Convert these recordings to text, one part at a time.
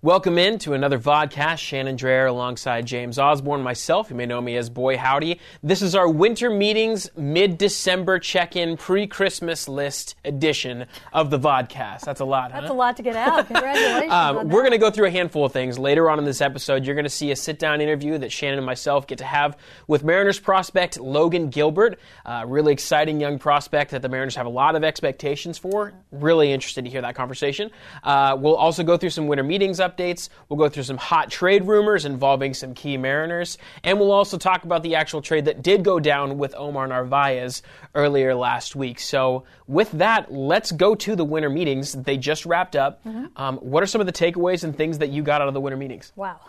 Welcome in to another vodcast. Shannon Drayer alongside James Osborne, myself. You may know me as Boy Howdy. This is our winter meetings mid-December check-in pre-Christmas list edition of the vodcast. That's a lot. That's huh? a lot to get out. Congratulations. Um, we're going to go through a handful of things later on in this episode. You're going to see a sit-down interview that Shannon and myself get to have with Mariners prospect Logan Gilbert. Uh, really exciting young prospect that the Mariners have a lot of expectations for. Really interested to hear that conversation. Uh, we'll also go through some winter meetings updates. We'll go through some hot trade rumors involving some key Mariners, and we'll also talk about the actual trade that did go down with Omar Narvaez earlier last week. So, with that, let's go to the winter meetings. They just wrapped up. Um, what are some of the takeaways and things that you got out of the winter meetings? wow.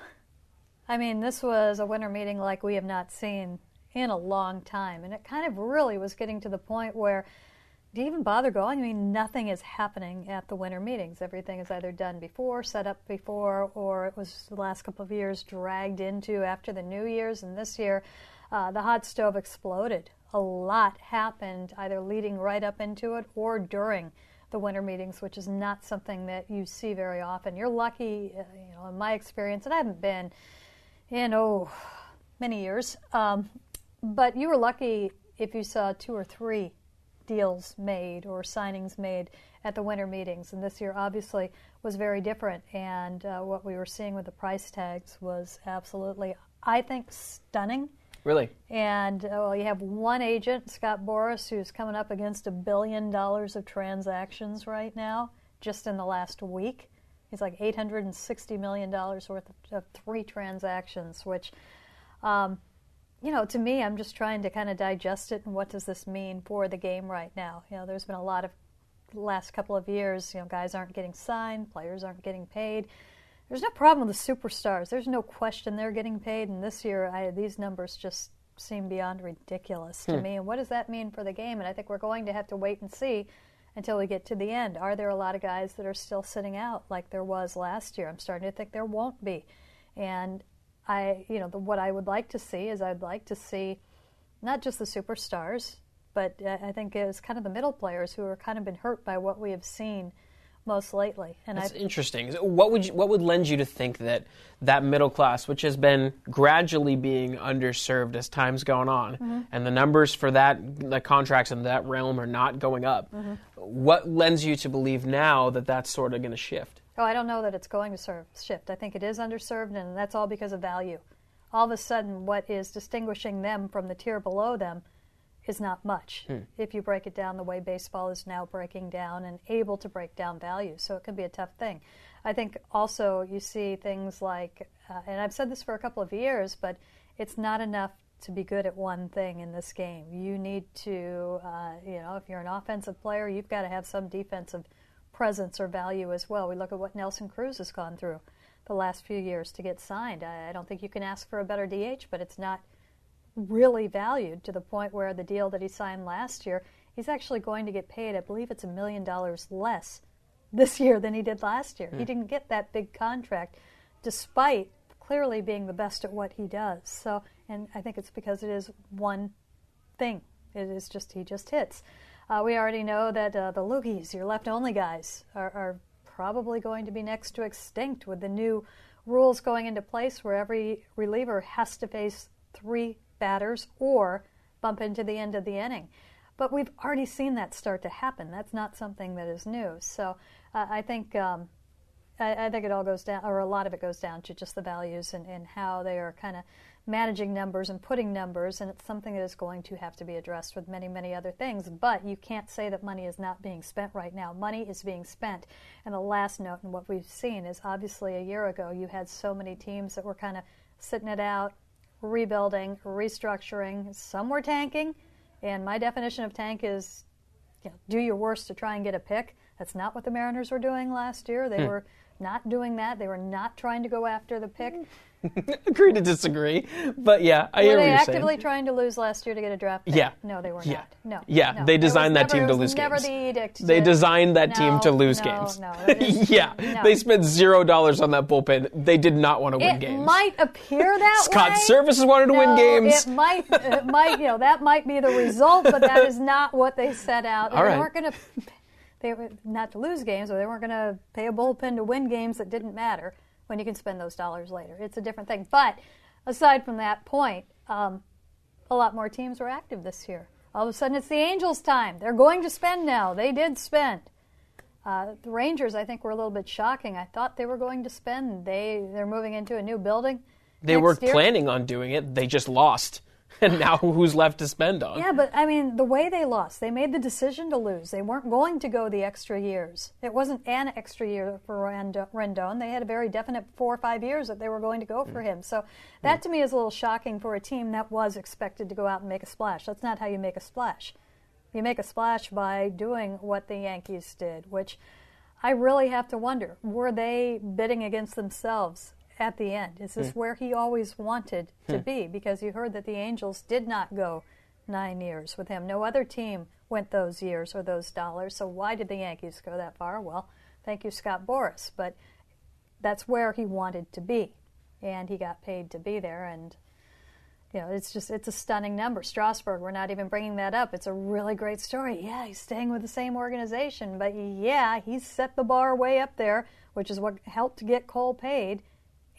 I mean, this was a winter meeting like we have not seen in a long time. And it kind of really was getting to the point where do you even bother going? I mean, nothing is happening at the winter meetings. Everything is either done before, set up before, or it was the last couple of years dragged into after the New Year's. And this year, uh, the hot stove exploded. A lot happened either leading right up into it or during the winter meetings, which is not something that you see very often. You're lucky, uh, you know, in my experience, and I haven't been in, oh, many years, um, but you were lucky if you saw two or three deals made or signings made at the winter meetings. And this year, obviously, was very different. And uh, what we were seeing with the price tags was absolutely, I think, stunning. Really? And uh, well, you have one agent, Scott Boras, who's coming up against a billion dollars of transactions right now, just in the last week. He's like $860 million worth of, of three transactions, which, um, you know, to me, I'm just trying to kind of digest it and what does this mean for the game right now. You know, there's been a lot of last couple of years, you know, guys aren't getting signed, players aren't getting paid. There's no problem with the superstars. There's no question they're getting paid. And this year, I, these numbers just seem beyond ridiculous to hmm. me. And what does that mean for the game? And I think we're going to have to wait and see until we get to the end. Are there a lot of guys that are still sitting out like there was last year? I'm starting to think there won't be. And I, you know, the, what I would like to see is I'd like to see not just the superstars, but uh, I think it's kind of the middle players who are kind of been hurt by what we have seen most lately. And That's I, interesting. What would you, what would lend you to think that that middle class, which has been gradually being underserved as time's gone on, Mm-hmm. and the numbers for that the contracts in that realm are not going up, Mm-hmm. what lends you to believe now that that's sort of going to shift? Oh, I don't know that it's going to serve, shift. I think it is underserved, and that's all because of value. All of a sudden, what is distinguishing them from the tier below them is not much if you break it down the way baseball is now breaking down and able to break down value. So it can be a tough thing. I think also you see things like, uh, and I've said this for a couple of years, but it's not enough to be good at one thing in this game. You need to, uh, you know, if you're an offensive player, you've got to have some defensive presence or value as well. We look at what Nelson Cruz has gone through the last few years to get signed. I, I don't think you can ask for a better DH, but it's not really valued to the point where the deal that he signed last year, he's actually going to get paid, I believe it's a million dollars less this year than he did last year. He hmm. didn't get that big contract despite clearly being the best at what he does. So, and I think it's because it is one thing. It is just, he just hits. Uh, we already know that uh, the loogies, your left only guys, are, are probably going to be next to extinct with the new rules going into place where every reliever has to face three batters or bump into the end of the inning. But we've already seen that start to happen. That's not something that is new. So uh, I think um, I, think it all goes down, or a lot of it goes down to just the values and, and how they are kind of managing numbers and putting numbers, and it's something that is going to have to be addressed with many, many other things. But you can't say that money is not being spent right now. Money is being spent. And the last note, and what we've seen is obviously a year ago, you had so many teams that were kind of sitting it out, rebuilding, restructuring. Some were tanking, and my definition of tank is you know, do your worst to try and get a pick. That's not what the Mariners were doing last year. They hmm. were not doing that. They were not trying to go after the pick. Hmm. Agree to disagree, but yeah, I Were hear what they you're actively saying. trying to lose last year to get a draft pick? Yeah. No, they were Yeah. not. No. Yeah, no. they was designed that never- team to it was lose never games. the edict. They to- designed that team No, to lose no, games. No, is- yeah, no. they spent zero dollars on that bullpen. They did not want to win games. It games. might appear that Scott way. Servais wanted to win No, games. It might, it might, you know, that might be the result, but that is not what they set out. All they right. weren't going to, they were not to lose games, or they weren't going to pay a bullpen to win games that didn't matter. When you can spend those dollars later. It's a different thing. But aside from that point, um, a lot more teams were active this year. All of a sudden, it's the Angels' time. They're going to spend now. They did spend. Uh, the Rangers, I think, were a little bit shocking. I thought they were going to spend. They they're moving into a new building. They were year. planning on doing it. They just lost. and now who's left to spend on? Yeah, but I mean, the way they lost, they made the decision to lose. They weren't going to go the extra years. It wasn't an extra year for Rendon. They had a very definite four or five years that they were going to go for mm. him. So that mm. to me is a little shocking for a team that was expected to go out and make a splash. That's not how you make a splash. You make a splash by doing what the Yankees did, which I really have to wonder were they bidding against themselves? At the end. Is this hmm. where he always wanted to hmm. be? Because you heard that the Angels did not go nine years with him. No other team went those years or those dollars. So why did the Yankees go that far? Well, thank you, Scott Boras. But that's where he wanted to be, and he got paid to be there. And you know, it's just it's a stunning number. Strasburg, we're not even bringing that up. It's a really great story. Yeah, he's staying with the same organization, but yeah, he's set the bar way up there, which is what helped get Cole paid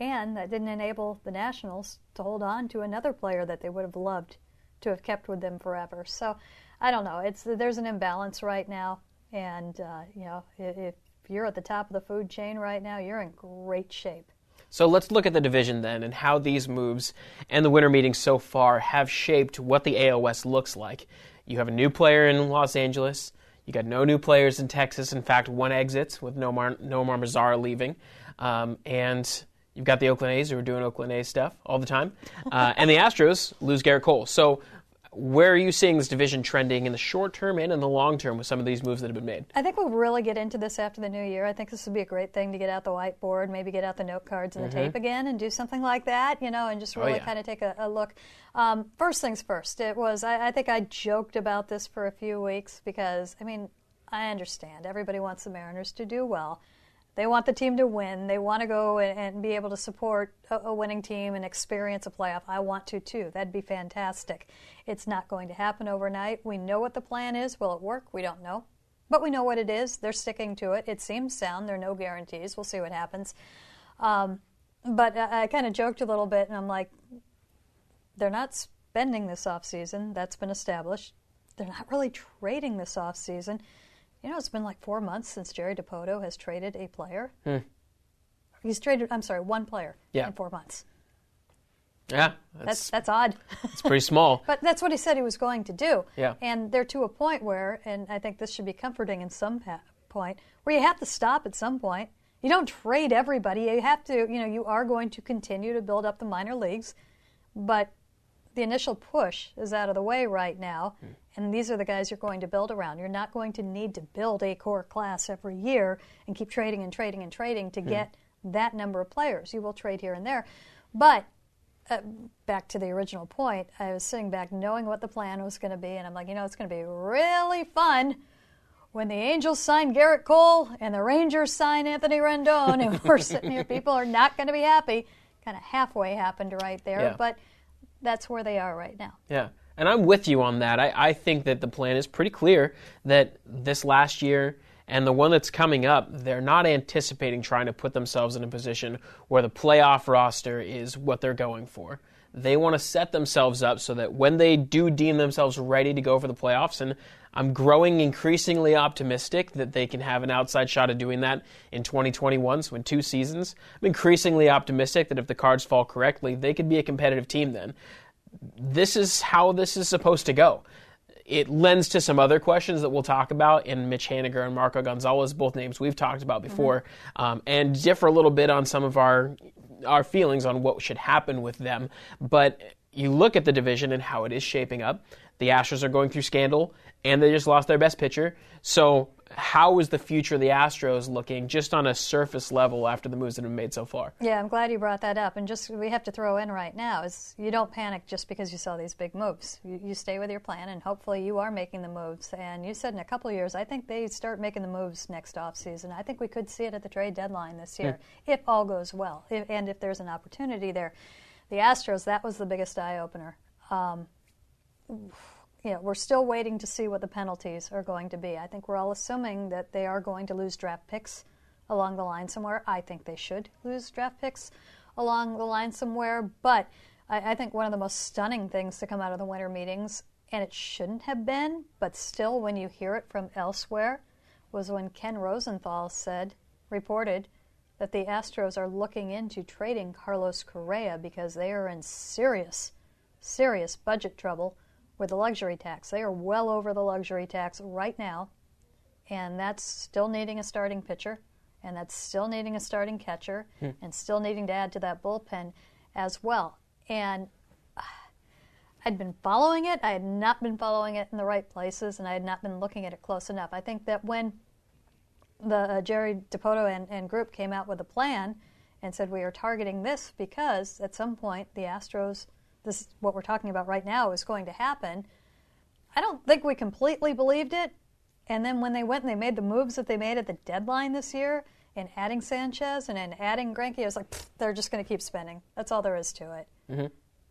and that didn't enable the Nationals to hold on to another player that they would have loved to have kept with them forever. So I don't know. It's there's an imbalance right now, and uh, you know if you're at the top of the food chain right now, you're in great shape. So let's look at the division then and how these moves and the winter meetings so far have shaped what the AOS looks like. You have a new player in Los Angeles. You got no new players in Texas. In fact, one exits with Nomar, Nomar Mazara leaving. Um, and You've got the Oakland A's who are doing Oakland A's stuff all the time, uh, and the Astros lose Gerrit Cole. So, where are you seeing this division trending in the short term and in the long term with some of these moves that have been made? I think we'll really get into this after the new year. I think this would be a great thing to get out the whiteboard, maybe get out the note cards and the mm-hmm. tape again, and do something like that, you know, and just oh, really oh, yeah. kind of take a, a look. Um, first things first, it was. I, I think I joked about this for a few weeks because I mean I understand everybody wants the Mariners to do well. They want the team to win. They want to go and, and be able to support a, a, winning team and experience a playoff. I want to too. That'd be fantastic. It's not going to happen overnight. We know what the plan is. Will it work? We don't know. But we know what it is. They're sticking to it. It seems sound. There are no guarantees. We'll see what happens. Um, but I, I kind of joked a little bit, and I'm like, they're not spending this off season. That's been established. They're not really trading this off season. You know, it's been like four months since Jerry Dipoto has traded a player. Hmm. He's traded, I'm sorry, one player yeah. in four months. Yeah, that's that's, that's odd. It's pretty small. but that's what he said he was going to do. Yeah. And they're to a point where, and I think this should be comforting in some point, where you have to stop at some point. You don't trade everybody. You have to, you know, you are going to continue to build up the minor leagues, but the initial push is out of the way right now, hmm. and these are the guys you're going to build around. You're not going to need to build a core class every year and keep trading and trading and trading to hmm. get that number of players. You will trade here and there. But uh, back to the original point, I was sitting back knowing what the plan was going to be, and I'm like, you know, it's going to be really fun when the Angels sign Gerrit Cole and the Rangers sign Anthony Rendon, and we're sitting here, people are not going to be happy. Kind of halfway happened right there, yeah. but that's where they are right now. Yeah. And I'm with you on that. I, I think that the plan is pretty clear that this last year and the one that's coming up, they're not anticipating trying to put themselves in a position where the playoff roster is what they're going for. They want to set themselves up so that when they do deem themselves ready to go for the playoffs, and I'm growing increasingly optimistic that they can have an outside shot of doing that in 2021, so in two seasons. I'm increasingly optimistic that if the cards fall correctly, they could be a competitive team then. This is how this is supposed to go. It lends to some other questions that we'll talk about in Mitch Haniger and Marco Gonzalez, both names we've talked about before, mm-hmm. um, and differ a little bit on some of our our feelings on what should happen with them. But you look at the division and how it is shaping up. The Astros are going through scandal, and they just lost their best pitcher. So, how is the future of the Astros looking just on a surface level after the moves that have been made so far? Yeah, I'm glad you brought that up. And just we have to throw in right now is you don't panic just because you saw these big moves. You, you stay with your plan, and hopefully you are making the moves. And you said in a couple of years, I think they start making the moves next off season. I think we could see it at the trade deadline this year mm. if all goes well, if, and if there's an opportunity there. The Astros, that was the biggest eye opener. Um, you know, we're still waiting to see what the penalties are going to be. I think we're all assuming that they are going to lose draft picks along the line somewhere. I think they should lose draft picks along the line somewhere. But I, I think one of the most stunning things to come out of the winter meetings, and it shouldn't have been, but still when you hear it from elsewhere, was when Ken Rosenthal said, reported, that the Astros are looking into trading Carlos Correa because they are in serious, serious budget trouble with the luxury tax. They are well over the luxury tax right now, and that's still needing a starting pitcher, and that's still needing a starting catcher, hmm. and still needing to add to that bullpen as well. And uh, I'd been following it. I had not been following it in the right places, and I had not been looking at it close enough. I think that when the uh, Jerry Dipoto and, and group came out with a plan and said we are targeting this because at some point the Astros, this is what we're talking about right now, is going to happen. I don't think we completely believed it. And then when they went and they made the moves that they made at the deadline this year, in adding Sanchez and in adding Greinke, I was like, they're just going to keep spending. That's all there is to it. Mm-hmm.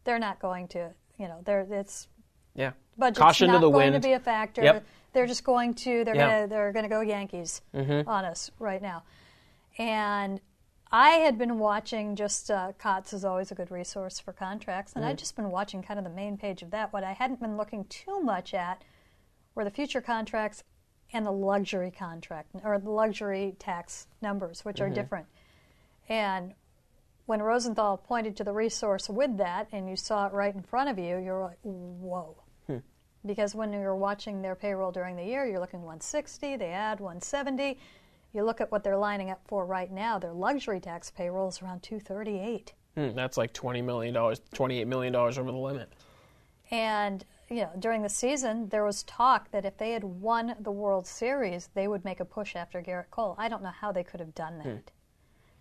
They're not going to, you know, they're it's yeah. Budget's Caution not to the going wind. to be a factor. Yep. They're just going to they're Yeah. gonna they're gonna go Yankees Mm-hmm. on us right now. And I had been watching just uh, COTS is always a good resource for contracts, and I'd mm. just been watching kind of the main page of that. What I hadn't been looking too much at were the future contracts and the luxury contract or the luxury tax numbers, which are mm-hmm. different. And when Rosenthal pointed to the resource with that, and you saw it right in front of you, you're like, whoa. Hmm. Because when you're watching their payroll during the year, you're looking 160, they add 170. You look at what they're lining up for right now, their luxury tax payroll is around 238. Hmm, that's like $20 million, $28 million over the limit. And you know, during the season, there was talk that if they had won the World Series, they would make a push after Gerrit Cole. I don't know how they could have done hmm. that.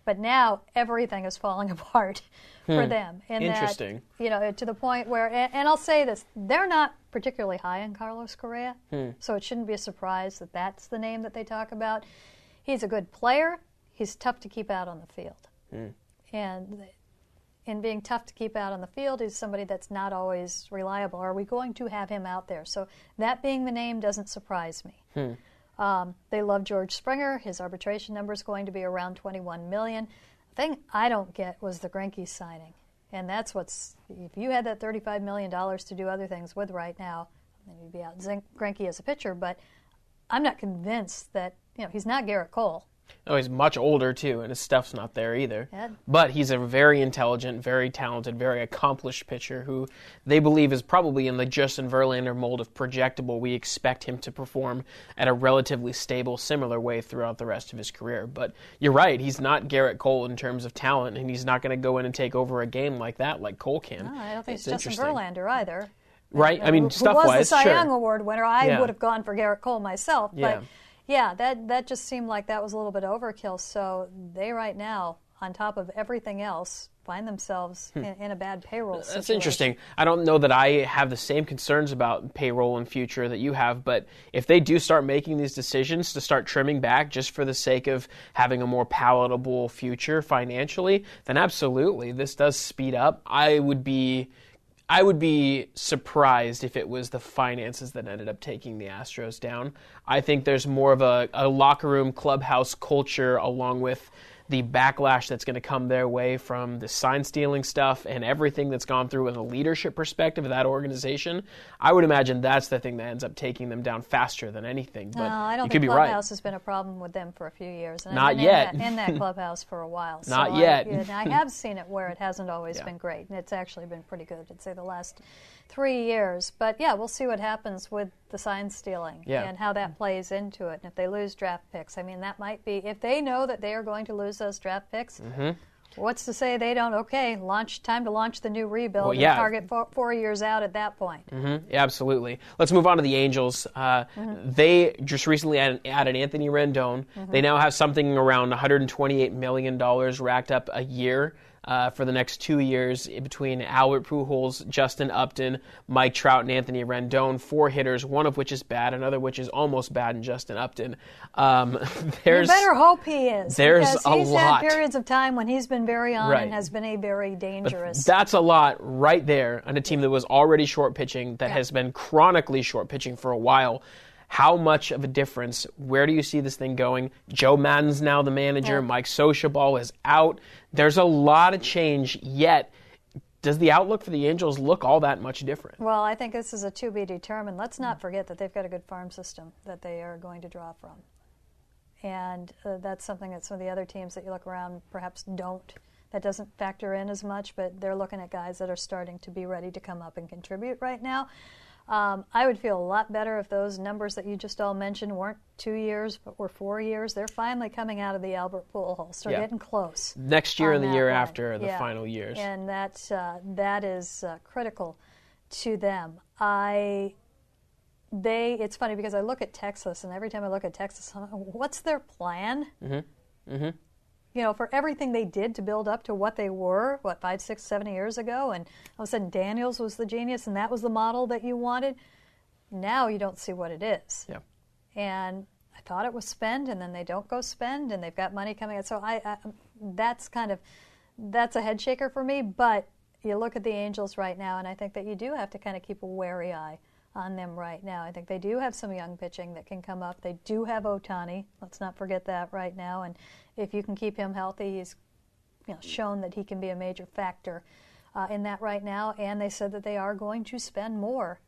But now everything is falling apart for hmm. them. And Interesting. That, you know, to the point where, and, and I'll say this, they're not particularly high in Carlos Correa, hmm. so it shouldn't be a surprise that that's the name that they talk about. He's a good player. He's tough to keep out on the field. And in being tough to keep out on the field, he's somebody that's not always reliable. Are we going to have him out there? So that being the name doesn't surprise me. Um, they love George Springer. His arbitration number is going to be around 21 million. The thing I don't get was the Greinke signing, and that's what's. If you had that 35 million dollars to do other things with right now, then you'd be out Zin- Greinke as a pitcher. But I'm not convinced that you know he's not Gerrit Cole. No, he's much older too, and his stuff's not there either. Yeah. But he's a very intelligent, very talented, very accomplished pitcher who they believe is probably in the Justin Verlander mold of projectable. We expect him to perform at a relatively stable, similar way throughout the rest of his career. But you're right, he's not Gerrit Cole in terms of talent, and he's not going to go in and take over a game like that, like Cole can. No, I don't think It's it's, Justin. Verlander either. Right? I mean, who, stuff who was the Cy sure. Young Award winner. I Yeah. would have gone for Gerrit Cole myself, Yeah. but yeah, that that just seemed like that was a little bit overkill. So they right now, on top of everything else, find themselves in, in a bad payroll. Hmm. That's situation. interesting. I don't know that I have the same concerns about payroll in future that you have, but if they do start making these decisions to start trimming back just for the sake of having a more palatable future financially, then absolutely this does speed up. I would be I would be surprised if it was the finances that ended up taking the Astros down. I think there's more of a, a locker room clubhouse culture along with the backlash that's going to come their way from the sign stealing stuff and everything that's gone through in a leadership perspective of that organization, I would imagine that's the thing that ends up taking them down faster than anything. But No, I don't you think could be clubhouse right. has been a problem with them for a few years. And Not I've been yet. In that, in that clubhouse for a while. So Not I- yet. and I have seen it where it hasn't always Yeah. been great, and it's actually been pretty good. I'd say the last three years. But yeah, we'll see what happens with the sign stealing Yeah. and how that plays into it. And if they lose draft picks, I mean, that might be if they know that they are going to lose those draft picks. Mm-hmm. What's to say they don't? Okay, launch time to launch the new rebuild Well, and yeah. target four, four years out at that point. Mhm, yeah, absolutely. Let's move on to the Angels. Uh, They just recently added, added Anthony Rendon. They now have something around 128 million dollars racked up a year. Uh, for the next two years, between Albert Pujols, Justin Upton, Mike Trout, and Anthony Rendon, four hitters, one of which is bad, another which is almost bad and Justin Upton. Um, You there's better hope he is. there's a he's lot. had periods of time when he's been very on Right. and has been a very dangerous. That's a lot right there on a team that was already short pitching, that has been chronically short pitching for a while. How much of a difference? Where do you see this thing going? Joe Maddon's now the manager. Yeah. Mike Scioscia is out. There's a lot of change, yet does the outlook for the Angels look all that much different? Well, I think this is a to be determined. Let's not forget that they've got a good farm system that they are going to draw from. And uh, that's something that some of the other teams that you look around perhaps don't. That doesn't factor in as much, but they're looking at guys that are starting to be ready to come up and contribute right now. Um, I would feel a lot better if those numbers that you just all mentioned weren't two years, but were four years. They're finally coming out of the Albert Pujols. They're Yeah. getting close. Next year and the year one. after are the Yeah. final years. and that uh, that is uh, critical to them. I they it's funny because I look at Texas and every time I look at Texas, I'm like, what's their plan? Mm-hmm. Mm-hmm. You know, for everything they did to build up to what they were, what five, six, seven years ago, and all of a sudden Daniels was the genius, and that was the model that you wanted. Now you don't see what it is yeah. and I thought it was spend, and then they don't go spend, and they've got money coming in. So I, I that's kind of that's a head shaker for me. But you look at the Angels right now, and I think that you do have to kind of keep a wary eye on them right now. I think they do have some young pitching that can come up. They do have Ohtani. Let's not forget that right now. And if you can keep him healthy, he's you know, shown that he can be a major factor uh, in that right now. And they said that they are going to spend more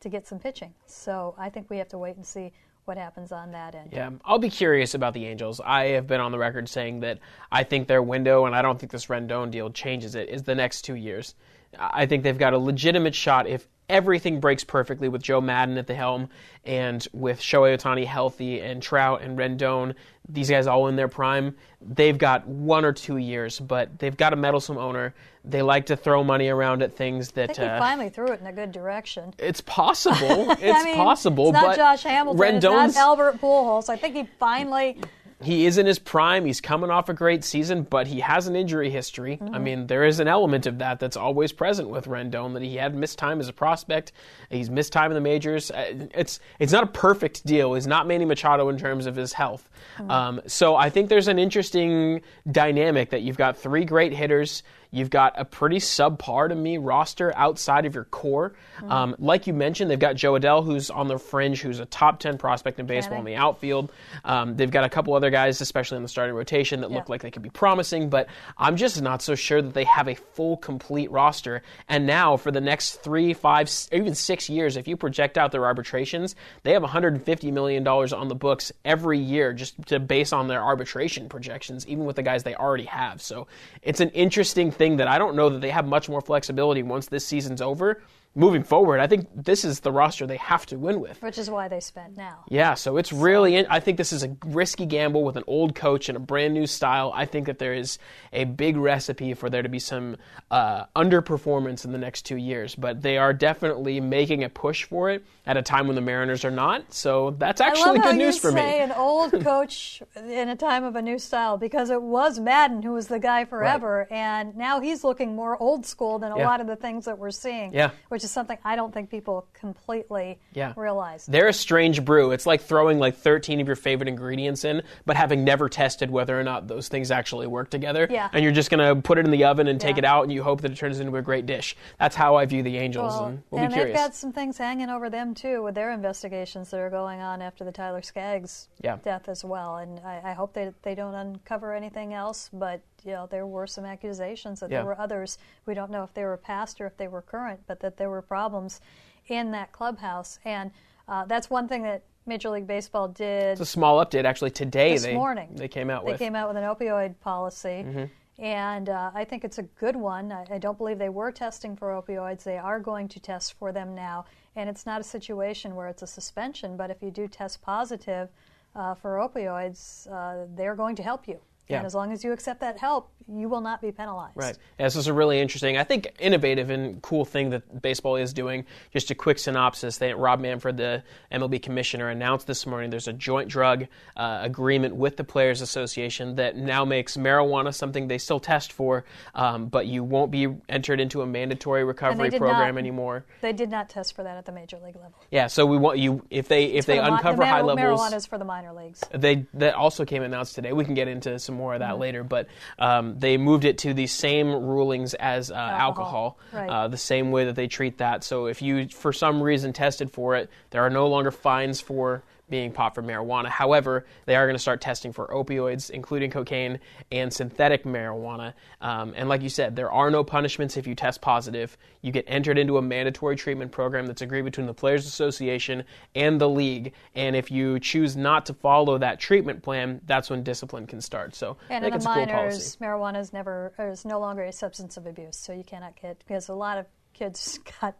to get some pitching. So I think we have to wait and see what happens on that end. Yeah, I'll be curious about the Angels. I have been on the record saying that I think their window, and I don't think this Rendon deal changes it, is the next two years. I think they've got a legitimate shot if everything breaks perfectly with Joe Maddon at the helm and with Shohei Ohtani healthy and Trout and Rendon, these guys all in their prime. They've got one or two years, but they've got a meddlesome owner. They like to throw money around at things I that. think he uh, finally threw it in a good direction. it's possible. It's I mean, possible, It's not but Josh Hamilton. It's not Albert Pujols. I think he finally. He is in his prime. He's coming off a great season, but he has an injury history. I Mm-hmm. mean, there is an element of that that's always present with Rendon that he had missed time as a prospect. He's missed time in the majors. Uh, It's it's not a perfect deal. He's not Manny Machado in terms of his health. Mm-hmm. Um, so I think there's an interesting dynamic that you've got three great hitters. You've got a pretty subpar to me roster outside of your core. Mm-hmm. Um, like you mentioned, they've got Jo Adell, who's on the fringe, who's a top 10 prospect in baseball in the outfield. Um, they've got a couple other guys, especially in the starting rotation, that look like they could be promising, but I'm just not so sure that they have a full, complete roster. And now, for the next three, five, even six years, if you project out their arbitrations, they have $150 million on the books every year just to base on their arbitration projections, even with the guys they already have. So it's an interesting thing that I don't know that they have much more flexibility once this season's over. Moving forward, I think this is the roster they have to win with. Which is why they spent now. Yeah, so it's really. I think this is a risky gamble with an old coach and a brand new style. I think that there is a big recipe for there to be some uh, underperformance in the next two years, but they are definitely making a push for it at a time when the Mariners are not. So that's I actually love how good news you for say me. an old coach in a time of a new style because it was Maddon who was the guy forever, and now he's looking more old school than a Yeah. lot of the things that we're seeing. Yeah. which is something I don't think people completely Yeah. realize. They're a strange brew. It's like throwing like 13 of your favorite ingredients in, but having never tested whether or not those things actually work together. Yeah. And you're just going to put it in the oven and take Yeah. it out, and you hope that it turns into a great dish. That's how I view the Angels, Well, and we'll and be they've curious. got some things hanging over them too with their investigations that are going on after the Tyler Skaggs Yeah. death as well. And I, I hope they they don't uncover anything else. But you know, there were some accusations that Yeah. there were others. We don't know if they were past or if they were current, but that there were problems in that clubhouse. And uh, that's one thing that Major League Baseball did It's a small update actually today. this they, morning. They came out They with. came out with an opioid policy, Mm-hmm. and uh, I think it's a good one. I, I don't believe they were testing for opioids. They are going to test for them now, and it's not a situation where it's a suspension. But if you do test positive uh, for opioids, uh, they're going to help you. Yeah. And as long as you accept that help, you will not be penalized. Right. Yeah, this is a really interesting, I think, innovative and cool thing that baseball is doing. Just a quick synopsis: they, Rob Manfred, the MLB commissioner, announced this morning there's a joint drug uh, agreement with the Players Association that now makes marijuana something they still test for, um, but you won't be entered into a mandatory recovery program not- anymore. They did not test for that at the major league level. Yeah. So we want you if they if For they the uncover the high mar- levels. marijuana is for the minor leagues. They that also came announced today. We can get into some more of that later. But um, they moved it to the same rulings as uh, alcohol, Right. uh, the same way that they treat that. So if you, for some reason, tested for it, there are no longer fines for being popped for marijuana. However, they are going to start testing for opioids, including cocaine and synthetic marijuana. Um, and like you said, there are no punishments if you test positive. You get entered into a mandatory treatment program that's agreed between the Players Association and the league. And if you choose not to follow that treatment plan, that's when discipline can start. So I And think in it's the a cool minors, policy. marijuana is never or is no longer a substance of abuse, so you cannot get because a lot of kids got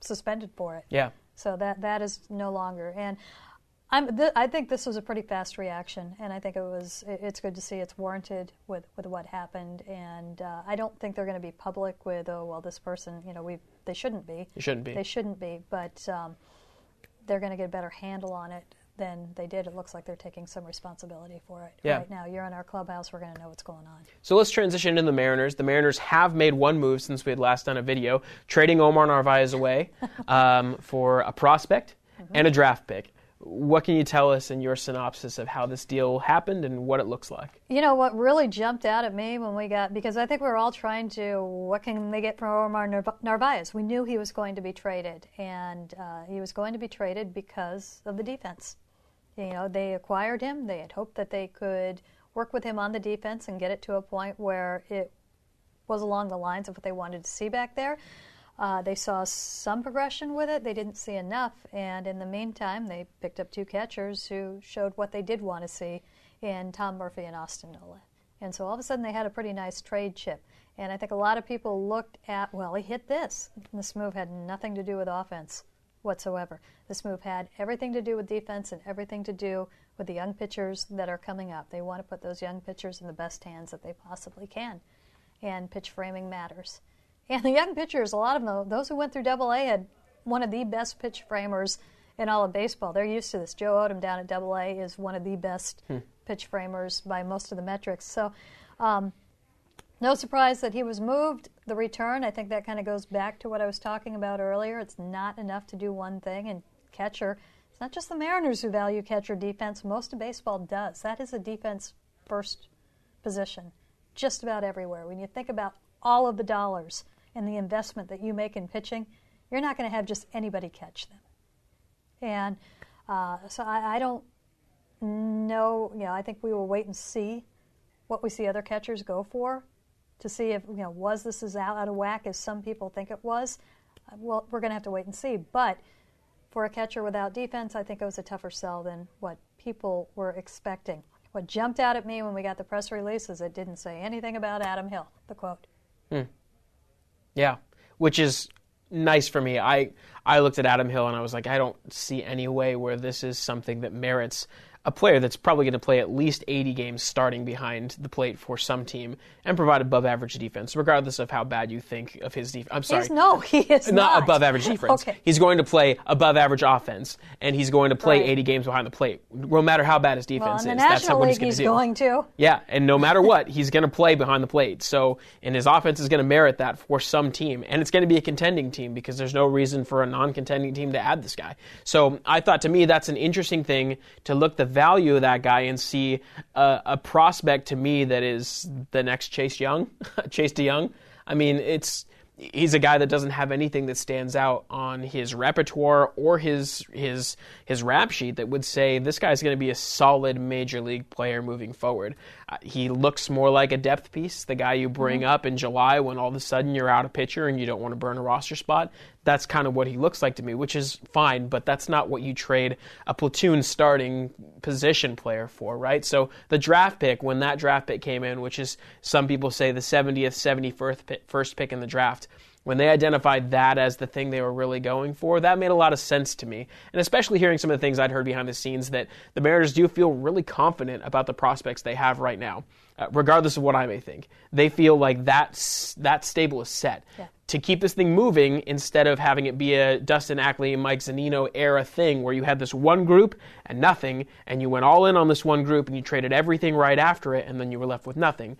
suspended for it. Yeah. So that that is no longer. And th- I think this was a pretty fast reaction, and I think it was. it- It's good to see it's warranted with, with what happened, and uh, I don't think they're going to be public with oh well this person you know we they shouldn't be. They shouldn't be. They shouldn't be, but um, they're going to get a better handle on it than they did. It looks like they're taking some responsibility for it Yeah. right now. You're in our clubhouse. We're going to know what's going on. So let's transition into the Mariners. The Mariners have made one move since we had last done a video, trading Omar Narvaez away um, for a prospect and a draft pick. What can you tell us in your synopsis of how this deal happened and what it looks like? You know what really jumped out at me when we got because I think we were all trying to what can they get from Omar Narvaez? We knew he was going to be traded, and uh, he was going to be traded because of the defense. You know, they acquired him. They had hoped that they could work with him on the defense and get it to a point where it was along the lines of what they wanted to see back there. Uh, they saw some progression with it. They didn't see enough, and in the meantime, they picked up two catchers who showed what they did want to see in Tom Murphy and Austin Nola. And so all of a sudden, they had a pretty nice trade chip. And I think a lot of people looked at, well, he hit this. This move had nothing to do with offense whatsoever. This move had everything to do with defense and everything to do with the young pitchers that are coming up. They want to put those young pitchers in the best hands that they possibly can. And pitch framing matters. And the young pitchers, a lot of them, those who went through Double A, had one of the best pitch framers in all of baseball. They're used to this. Joe Odom down at Double A is one of the best pitch framers by most of the metrics. So, um, no surprise that he was moved. The return, I think that kind of goes back to what I was talking about earlier. It's not enough to do one thing, and catcher, it's not just the Mariners who value catcher defense. Most of baseball does. That is a defense first position, just about everywhere. When you think about all of the dollars and the investment that you make in pitching, you're not going to have just anybody catch them. And uh, so I, I don't know. You know, I think we will wait and see what we see other catchers go for to see if you know was this as out, out of whack as some people think it was. Uh, Well, we're going to have to wait and see. But for a catcher without defense, I think it was a tougher sell than what people were expecting. What jumped out at me when we got the press release is it didn't say anything about Adam Hill. The quote. Yeah, which is nice for me. I I looked at Adam Hill and I was like, I don't see any way where this is something that merits a player that's probably going to play at least 80 games starting behind the plate for some team and provide above average defense, regardless of how bad you think of his defense. I'm sorry. He's, no, he is not, not, above average defense. Okay. He's going to play above average offense, and he's going to play Right. 80 games behind the plate. No matter how bad his well, defense the is, that's National what he's going he's going to. Yeah, and no matter what, he's going to play behind the plate. So, and his offense is going to merit that for some team, and it's going to be a contending team because there's no reason for a non-contending team to add this guy. So, I thought to me that's an interesting thing to look the value of that guy and see a, a prospect to me that is the next Chase Young, Chase De Jong. I mean, it's he's a guy that doesn't have anything that stands out on his repertoire or his his his rap sheet that would say this guy's going to be a solid major league player moving forward. Uh, he looks more like a depth piece, the guy you bring up in July when all of a sudden you're out of pitcher and you don't want to burn a roster spot. That's kind of what he looks like to me, which is fine, but that's not what you trade a platoon starting position player for, right? So the draft pick, when that draft pick came in, which is some people say the 70th, 71st first pick in the draft, when they identified that as the thing they were really going for, that made a lot of sense to me. And especially hearing some of the things I'd heard behind the scenes that the Mariners do feel really confident about the prospects they have right now, uh, regardless of what I may think. They feel like that's, that stable is set. Yeah. To keep this thing moving instead of having it be a Dustin Ackley and Mike Zunino era thing where you had this one group and nothing, and you went all in on this one group and you traded everything right after it, and then you were left with nothing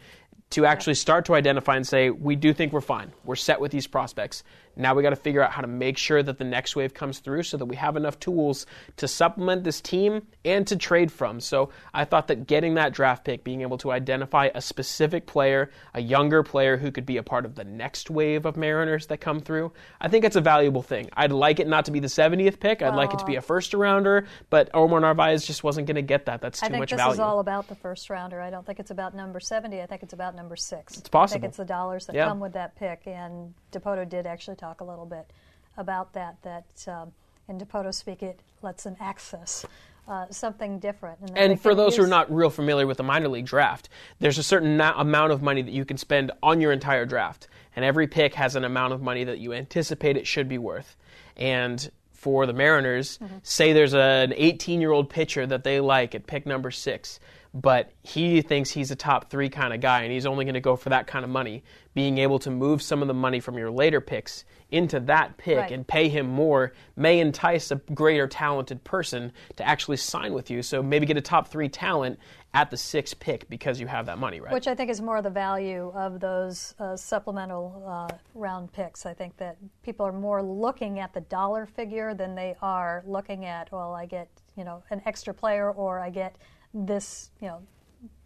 to actually start to identify and say, we do think we're fine. We're set with these prospects. Now we got to figure out how to make sure that the next wave comes through so that we have enough tools to supplement this team and to trade from. So I thought that getting that draft pick, being able to identify a specific player, a younger player who could be a part of the next wave of Mariners that come through, I think it's a valuable thing. I'd like it not to be the 70th pick. I'd like it to be a first rounder, but Omar Narvaez just wasn't going to get that. That's too much value. I think this value. is all about the first rounder. I don't think it's about number 70. I think it's about number six. It's possible. I think it's the dollars that Yeah. come with that pick. And Dipoto did actually talk a little bit about that, that um, in Dipoto speak, it lets them access uh, something different. they And for those who are not real familiar with the minor league draft, there's a certain na- amount of money that you can spend on your entire draft. And every pick has an amount of money that you anticipate it should be worth. And for the Mariners, Mm-hmm. say there's an 18 year old pitcher that they like at pick number six, but he thinks he's a top three kind of guy and he's only going to go for that kind of money. Being able to move some of the money from your later picks into that pick Right. and pay him more may entice a greater talented person to actually sign with you. So maybe get a top three talent at the sixth pick because you have that money, right? Which I think is more of the value of those uh, supplemental uh, round picks. I think that people are more looking at the dollar figure than they are looking at, well, I get you know an extra player or I get this you know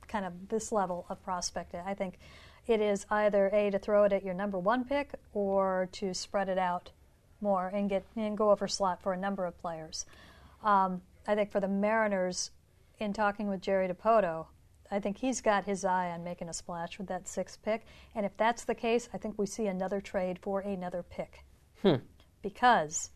kind of this level of prospect. I think it is either a to throw it at your number one pick or to spread it out more and get and go over slot for a number of players. Um, I think for the Mariners, in talking with Jerry Dipoto, I think he's got his eye on making a splash with that sixth pick. And if that's the case, I think we see another trade for another pick. Because,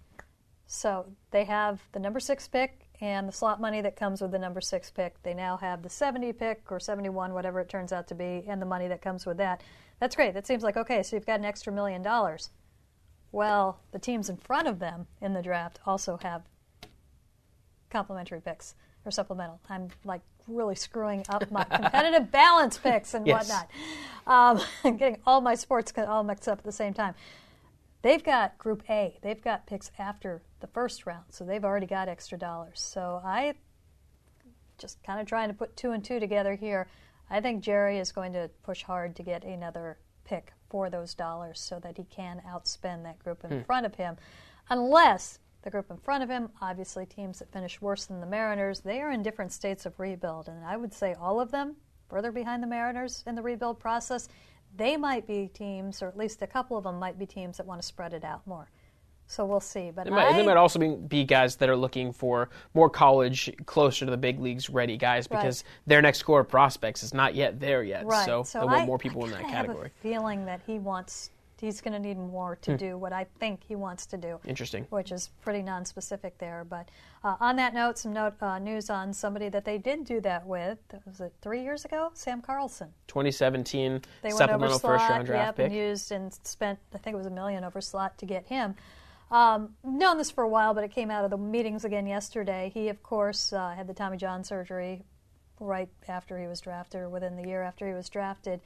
so they have the number six pick and the slot money that comes with the number six pick. They now have the 70 pick or 71, whatever it turns out to be, and the money that comes with that. That's great. That seems like, okay, so you've got an extra million dollars. Well, the teams in front of them in the draft also have complementary picks or supplemental. I'm like really screwing up my competitive balance picks and Yes. whatnot. Um, I'm getting all my sports all mixed up at the same time. They've got Group A. They've got picks after the first round, so they've already got extra dollars. So I just kind of trying to put two and two together here. I think Jerry is going to push hard to get another pick for those dollars so that he can outspend that group in hmm. front of him. Unless the group in front of him, obviously teams that finish worse than the Mariners, they are in different states of rebuild. And I would say all of them, further behind the Mariners in the rebuild process, they might be teams, or at least a couple of them might be teams that want to spread it out more. So we'll see. But They might, I, might also be, be guys that are looking for more college, closer to the big leagues ready guys Right. because their next core of prospects is not yet there yet. Right. So, so they want I, more people I in that category. Have a feeling that he wants, he's going to need more to Hmm. do what I think he wants to do. Interesting. Which is pretty non-specific there. But uh, on that note, some note, uh, news on somebody that they did do that with. Was it three years ago? Sam Carlson. 2017 They went over supplemental slot, first round draft yep, pick. and used and spent I think it was a million over slot to get him. Um, known this for a while, but it came out of the meetings again yesterday. He, of course, uh, had the Tommy John surgery right after he was drafted, or within the year after he was drafted.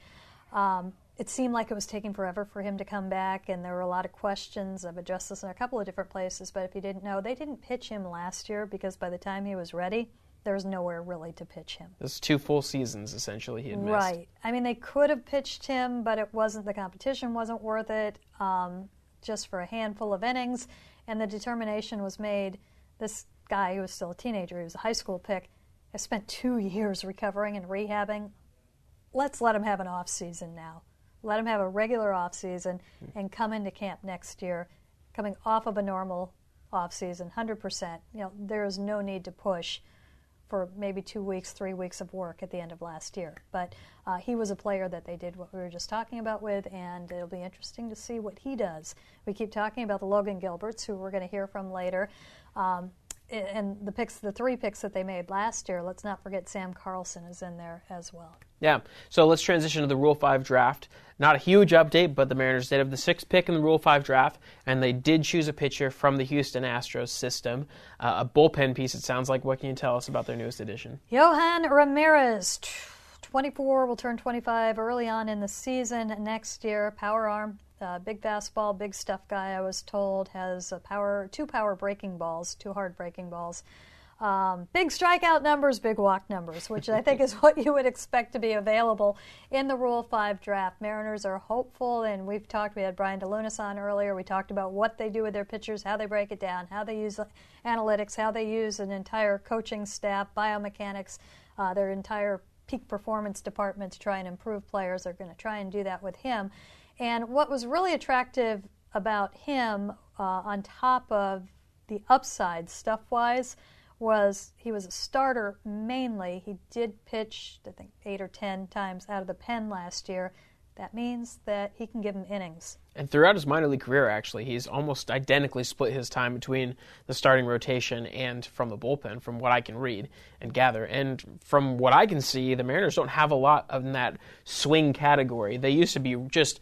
Um, it seemed like it was taking forever for him to come back, and there were a lot of questions. I've addressed this in a couple of different places, but if you didn't know, they didn't pitch him last year because by the time he was ready, there was nowhere really to pitch him. This is two full seasons essentially he had missed. Right. I mean, they could have pitched him, but it wasn't. The competition wasn't worth it. Um, just for a handful of innings, and the determination was made. This guy who was still a teenager, he was a high school pick, has spent two years recovering and rehabbing. Let's let him have an off season now. Let him have a regular off season and come into camp next year, coming off of a normal off season, hundred percent. You know, there is no need to push for maybe two weeks, three weeks of work at the end of last year. But uh, he was a player that they did what we were just talking about with, and it'll be interesting to see what he does. We keep talking about the Logan Gilberts, who we're going to hear from later. Um, and the picks, the three picks that they made last year, let's not forget Sam Carlson is in there as well. Yeah. So let's transition to the Rule 5 draft. Not a huge update, but the Mariners did have the sixth pick in the Rule 5 draft, and they did choose a pitcher from the Houston Astros system. Uh, a bullpen piece, it sounds like. What can you tell us about their newest addition? Yohan Ramirez, 24, will turn 25 early on in the season next year. Power arm, uh, big fastball, big stuff guy. I was told has a power, two power breaking balls, two hard breaking balls. Um, big strikeout numbers, big walk numbers, which I think is what you would expect to be available in the Rule 5 draft. Mariners are hopeful, and we've talked, we had Brian DeLunas on earlier. We talked about what they do with their pitchers, how they break it down, how they use analytics, how they use an entire coaching staff, biomechanics, uh, their entire peak performance department to try and improve players. They're going to try and do that with him. And what was really attractive about him, uh, on top of the upside stuff wise, was he was a starter mainly. He did pitch, I think, eight or ten times out of the pen last year. That means that he can give him innings. And throughout his minor league career, actually, he's almost identically split his time between the starting rotation and from the bullpen, from what I can read and gather. And from what I can see, the Mariners don't have a lot of that swing category. They used to be just,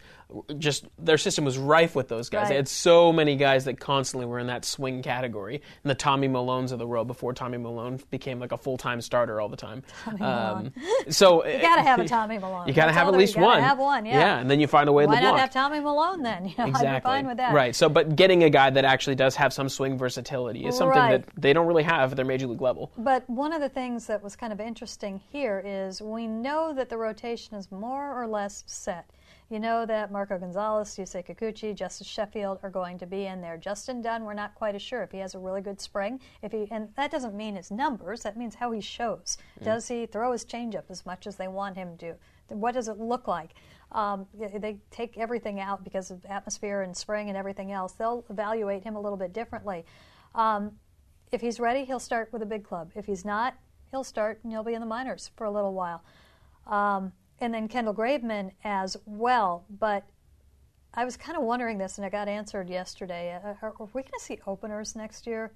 just their system was rife with those guys. Right. They had so many guys that constantly were in that swing category. And the Tommy Milones of the world before Tommy Milone became like a full time starter all the time. Tommy Um, so You got to have a Tommy Milone. You got to That's have at least you gotta one. Have one, yeah. Yeah, and then you find a way Why to not have Tommy Milone then? You know, I'd be Exactly. fine with that. Right. So, but getting a guy that actually does have some swing versatility is something Right. that they don't really have at their major league level. But one of the things that was kind of interesting here is we know that the rotation is more or less set. You know that Marco Gonzalez, Yusei Kikuchi, Justice Sheffield are going to be in there. Justin Dunn, we're not quite as sure if he has a really good spring. If he and that doesn't mean his numbers, that means how he shows. Does he throw his changeup as much as they want him to? What does it look like? Um, they take everything out because of atmosphere and spring and everything else. They'll evaluate him a little bit differently. Um, if he's ready, he'll start with a big club. If he's not, he'll start and he'll be in the minors for a little while. Um, and then Kendall Graveman as well. But I was kind of wondering this, and I got answered yesterday. Uh, Are, are we going to see openers next year?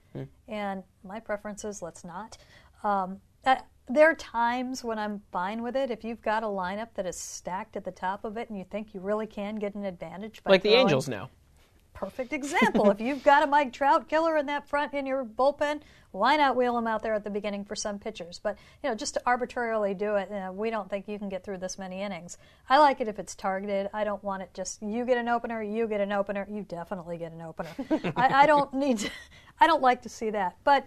And my preference is let's not. Um, uh, there are times when I'm fine with it. If you've got a lineup that is stacked at the top of it and you think you really can get an advantage by Like the Angels now. perfect example. if you've got a Mike Trout killer in that front in your bullpen, why not wheel him out there at the beginning for some pitchers? But you know, just to arbitrarily do it, you know, we don't think you can get through this many innings. I like it if it's targeted. I don't want it just you get an opener, you get an opener, you definitely get an opener. I, I don't need. To, I don't like to see that, but.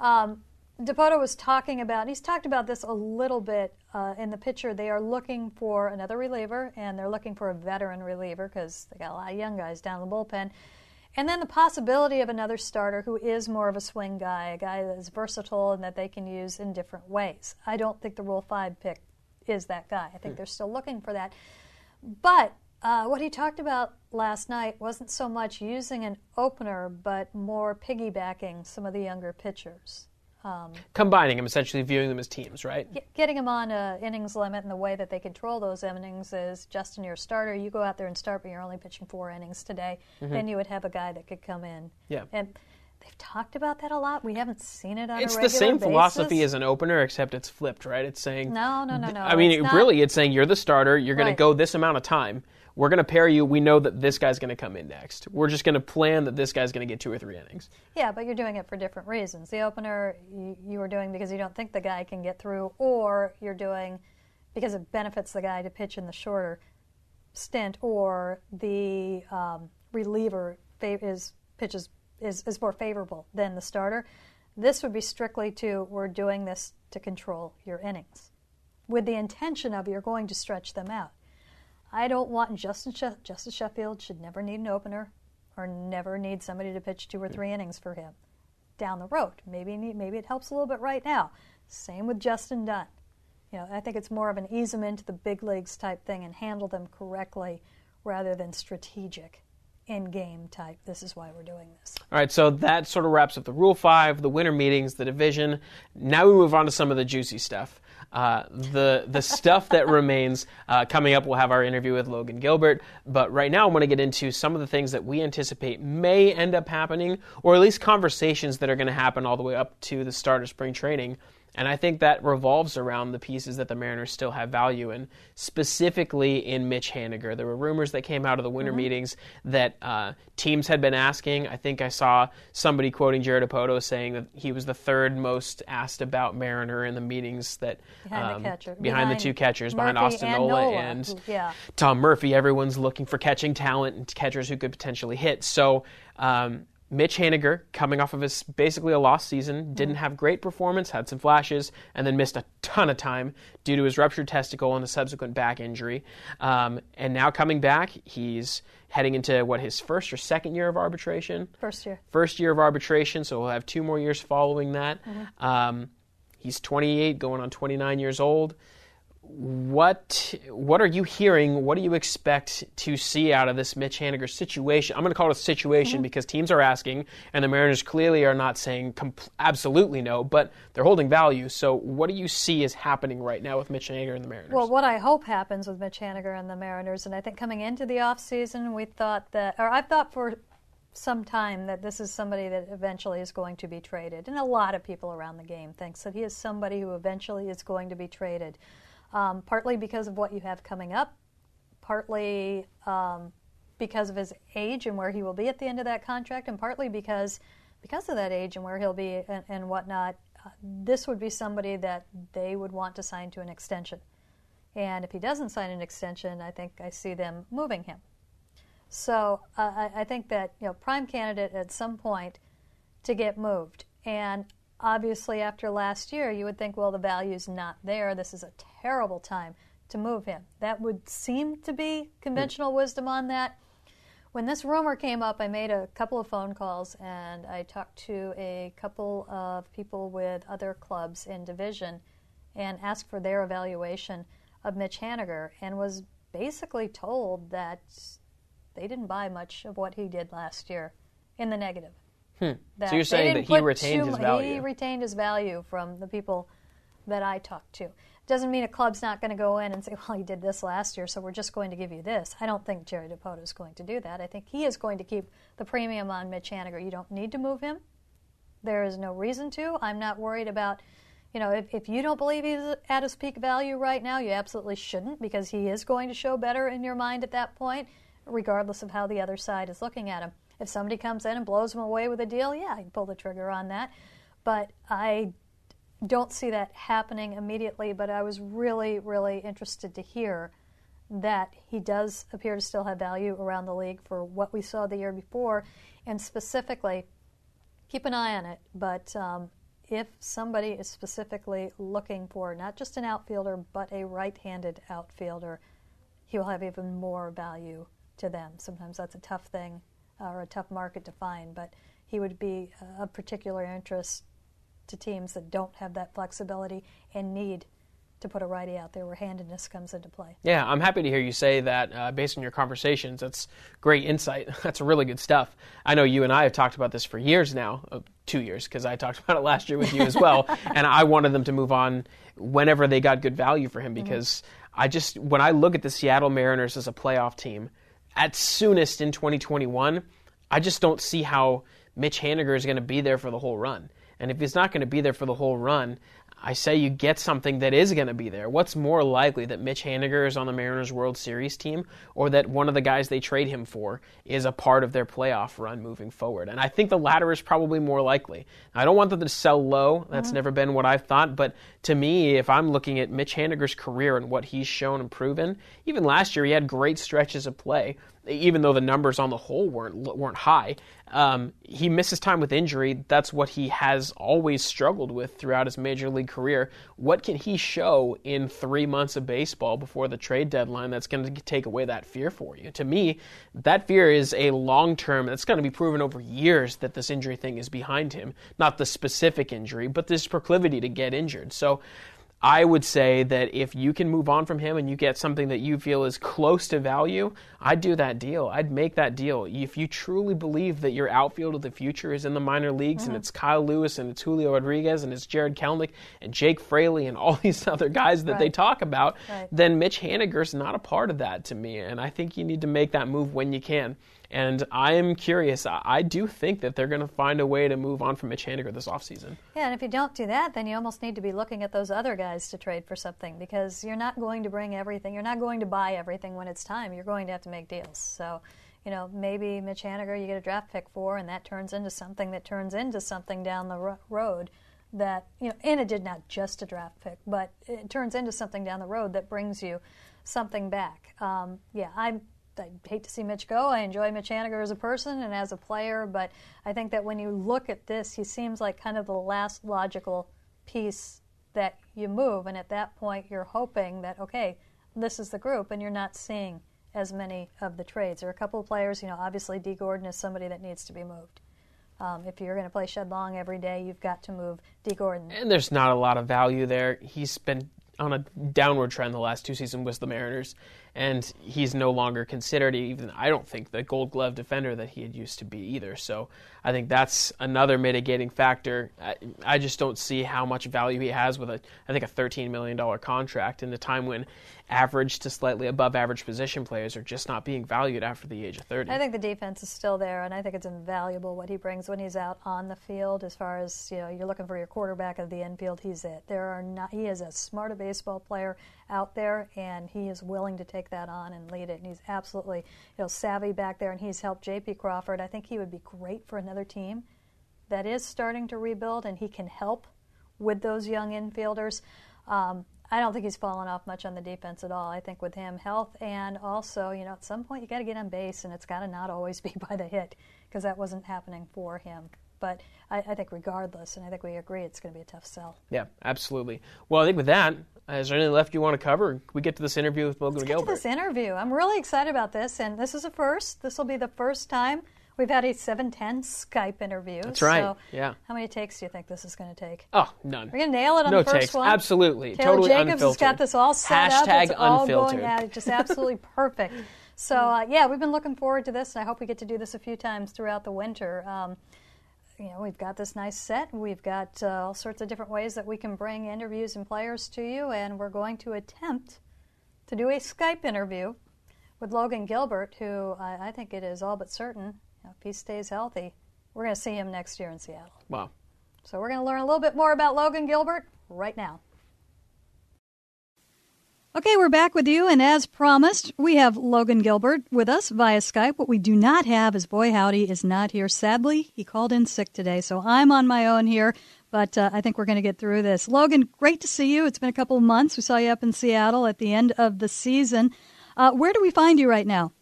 Um, Dipoto was talking about, he's talked about this a little bit uh, in the picture. They are looking for another reliever, and they're looking for a veteran reliever because they got a lot of young guys down in the bullpen. And then the possibility of another starter who is more of a swing guy, a guy that is versatile and that they can use in different ways. I don't think the Rule 5 pick is that guy. I think they're still looking for that. But uh, what he talked about last night wasn't so much using an opener, but more piggybacking some of the younger pitchers. Combining them, essentially viewing them as teams, right? Get- getting them on a innings limit and the way that they control those innings is Justin, you're a starter. You go out there and start, but you're only pitching four innings today. Then you would have a guy that could come in. Mm-hmm. Yeah. And they've talked about that a lot. We haven't seen it on It's the same philosophy basis. as an opener, except it's flipped, right? It's saying No, no, no, no. I mean, it's it, not- really, it's saying you're the starter. You're going Right. to go this amount of time. We're going to pair you. We know that this guy's going to come in next. We're just going to plan that this guy's going to get two or three innings. Yeah, but you're doing it for different reasons. The opener you, you are doing because you don't think the guy can get through, or you're doing because it benefits the guy to pitch in the shorter stint, or the um, reliever is pitches is, is more favorable than the starter. This would be strictly to we're doing this to control your innings, with the intention of you're going to stretch them out. I don't want Justin she- Justice Sheffield should never need an opener or never need somebody to pitch two or three innings for him down the road. Maybe maybe it helps a little bit right now. Same with Justin Dunn. You know, I think it's more of an ease them into the big leagues type thing and handle them correctly rather than strategic in game type. This is why we're doing this. All right, so that sort of wraps up the Rule 5, the winter meetings, the division. Now we move on to some of the juicy stuff. Uh, the the stuff that remains uh, coming up, we'll have our interview with Logan Gilbert. But right now, I want to get into some of the things that we anticipate may end up happening, or at least conversations that are going to happen all the way up to the start of spring training. And I think that revolves around the pieces that the Mariners still have value in, specifically in Mitch Haniger. There were rumors that came out of the winter meetings that uh, teams had been asking. I think I saw somebody quoting Jerry Dipoto saying that he was the third most asked about Mariner in the meetings that Behind the um, catcher. behind, Behind the two catchers, behind Austin and Nola, Nola, and yeah. Tom Murphy. Everyone's looking for catching talent and catchers who could potentially hit. So um, Mitch Haniger, coming off of his basically a lost season, didn't have great performance, had some flashes, and then missed a ton of time due to his ruptured testicle and a subsequent back injury. Um, and now coming back, he's heading into what his first or second year of arbitration. First year. First year of arbitration, so we'll have two more years following that. Um, he's 28, going on 29 years old what what are you hearing? What do you expect to see out of this Mitch Haniger situation? I'm going to call it a situation Mm-hmm. because teams are asking, and the Mariners clearly are not saying absolutely no, but they're holding value. So, what do you see is happening right now with Mitch Haniger and the Mariners? Well, what I hope happens with Mitch Haniger and the Mariners, and I think coming into the offseason, we thought that, or I've thought for some time that this is somebody that eventually is going to be traded. And a lot of people around the game thinks that he is somebody who eventually is going to be traded, um, partly because of what you have coming up, partly um, because of his age and where he will be at the end of that contract, and partly because because of that age and where he'll be and, and whatnot. Uh, this would be somebody that they would want to sign to an extension. And if he doesn't sign an extension, I think I see them moving him. So uh, I, I think that you know prime candidate at some point to get moved. And obviously, after last year, you would think, well, the value's not there. This is a terrible time to move him. That would seem to be conventional wisdom on that. When this rumor came up, I made a couple of phone calls and I talked to a couple of people with other clubs in division and asked for their evaluation of Mitch Haniger and was basically told that they didn't buy much of what he did last year in the negative. Hmm. So you're saying that he retained his value? He retained his value from the people that I talked to. Doesn't mean a club's not going to go in and say, well, he did this last year, so we're just going to give you this. I don't think Jerry Dipoto is going to do that. I think he is going to keep the premium on Mitch Haniger. You don't need to move him. There is no reason to. I'm not worried about, you know, if, if you don't believe he's at his peak value right now, you absolutely shouldn't because he is going to show better in your mind at that point, regardless of how the other side is looking at him. If somebody comes in and blows him away with a deal, yeah, I can pull the trigger on that. But I don't see that happening immediately, but I was really, really interested to hear that he does appear to still have value around the league for what we saw the year before, and specifically, keep an eye on it. But um, if somebody is specifically looking for not just an outfielder, but a right handed outfielder, he will have even more value to them. Sometimes that's a tough thing or a tough market to find, but he would be of particular interest to teams that don't have that flexibility and need to put a righty out there where handedness comes into play. Yeah, I'm happy to hear you say that uh, based on your conversations. That's great insight. That's really good stuff. I know you and I have talked about this for years now, uh, two years, because I talked about it last year with you as well. and I wanted them to move on whenever they got good value for him because I just, when I look at the Seattle Mariners as a playoff team, at soonest in 2021, I just don't see how Mitch Haniger is going to be there for the whole run. And if he's not going to be there for the whole run, I say you get something that is going to be there. What's more likely that Mitch Haniger is on the Mariners World Series team or that one of the guys they trade him for is a part of their playoff run moving forward? And I think the latter is probably more likely. I don't want them to sell low. That's mm-hmm. never been what I've thought. But to me, if I'm looking at Mitch Haniger's career and what he's shown and proven, even last year he had great stretches of play even though the numbers on the whole weren't weren't high. Um, he misses time with injury. That's what he has always struggled with throughout his major league career. What can he show in three months of baseball before the trade deadline that's going to take away that fear for you? To me, that fear is a long term. That's going to be proven over years that this injury thing is behind him, not the specific injury, but this proclivity to get injured. So. I would say that if you can move on from him and you get something that you feel is close to value, I'd do that deal. I'd make that deal. If you truly believe that your outfield of the future is in the minor leagues and mm-hmm. it's Kyle Lewis and it's Julio Rodriguez and it's Jarred Kelenic and Jake Fraley and all these other guys that they talk about, Right. then Mitch Haniger's not a part of that to me. And I think you need to make that move when you can. And I am curious. I I do think that they're going to find a way to move on from Mitch Haniger this offseason. Yeah, and if you don't do that, then you almost need to be looking at those other guys to trade for something because you're not going to bring everything. You're not going to buy everything when it's time. You're going to have to make deals. So, you know, maybe Mitch Haniger you get a draft pick for, and that turns into something that turns into something down the ro- road that, you know, and it did not just a draft pick, but it turns into something down the road that brings you something back. Um, yeah, I'm I hate to see Mitch go. I enjoy Mitch Haniger as a person and as a player, but I think that when you look at this, he seems like kind of the last logical piece that you move. And at that point, you're hoping that, okay, this is the group, and you're not seeing as many of the trades. There are a couple of players, you know, obviously Dee Gordon is somebody that needs to be moved. Um, if you're going to play Shed Long every day, you've got to move Dee Gordon. And there's not a lot of value there. He's been on a downward trend the last two seasons with the Mariners, and he's no longer considered even I don't think the Gold Glove defender that he had used to be either. So I think that's another mitigating factor. I, I just don't see how much value he has with a I think a 13 million dollar contract in a time when average to slightly above average position players are just not being valued after the age of 30. I think the defense is still there, and I think it's invaluable what he brings when he's out on the field. As far as you know, you're looking for your quarterback of the infield. He's it. There are not. He is as smart a baseball player out there, and he is willing to take that on and lead it. And he's absolutely you know savvy back there, and he's helped J.P. Crawford. I think he would be great for another team that is starting to rebuild, and he can help with those young infielders. Um, I don't think he's fallen off much on the defense at all. I think with him, health and also, you know, at some point you got to get on base, and it's got to not always be by the hit because that wasn't happening for him. But I, I, think regardless, and I think we agree, it's going to be a tough sell. Yeah, absolutely. Well, I think with that, is there anything left you want to cover? we get to this interview with Logan Let's Gilbert. Get to this interview. I'm really excited about this, and this is a first. This will be the first time We've had a 710 Skype interview. That's right. So yeah. How many takes do you think this is going to take? Oh, none. We're going to nail it on no the first takes. one. Absolutely. Taylor totally Jacobs unfiltered. has got this all set Hashtag up. It's all unfiltered. going at it, just absolutely perfect. So uh, yeah, we've been looking forward to this, and I hope we get to do this a few times throughout the winter. Um, you know, we've got this nice set. We've got uh, all sorts of different ways that we can bring interviews and players to you, and we're going to attempt to do a Skype interview with Logan Gilbert, who I, I think it is all but certain if he stays healthy, we're going to see him next year in Seattle. Wow. So we're going to learn a little bit more about Logan Gilbert right now. Okay, we're back with you, and as promised, we have Logan Gilbert with us via Skype. What we do not have is Boy Howdy is not here. Sadly, he called in sick today, so I'm on my own here, but uh, I think we're going to get through this. Logan, great to see you. It's been a couple of months. We saw you up in Seattle at the end of the season. Uh, where do we find you right now?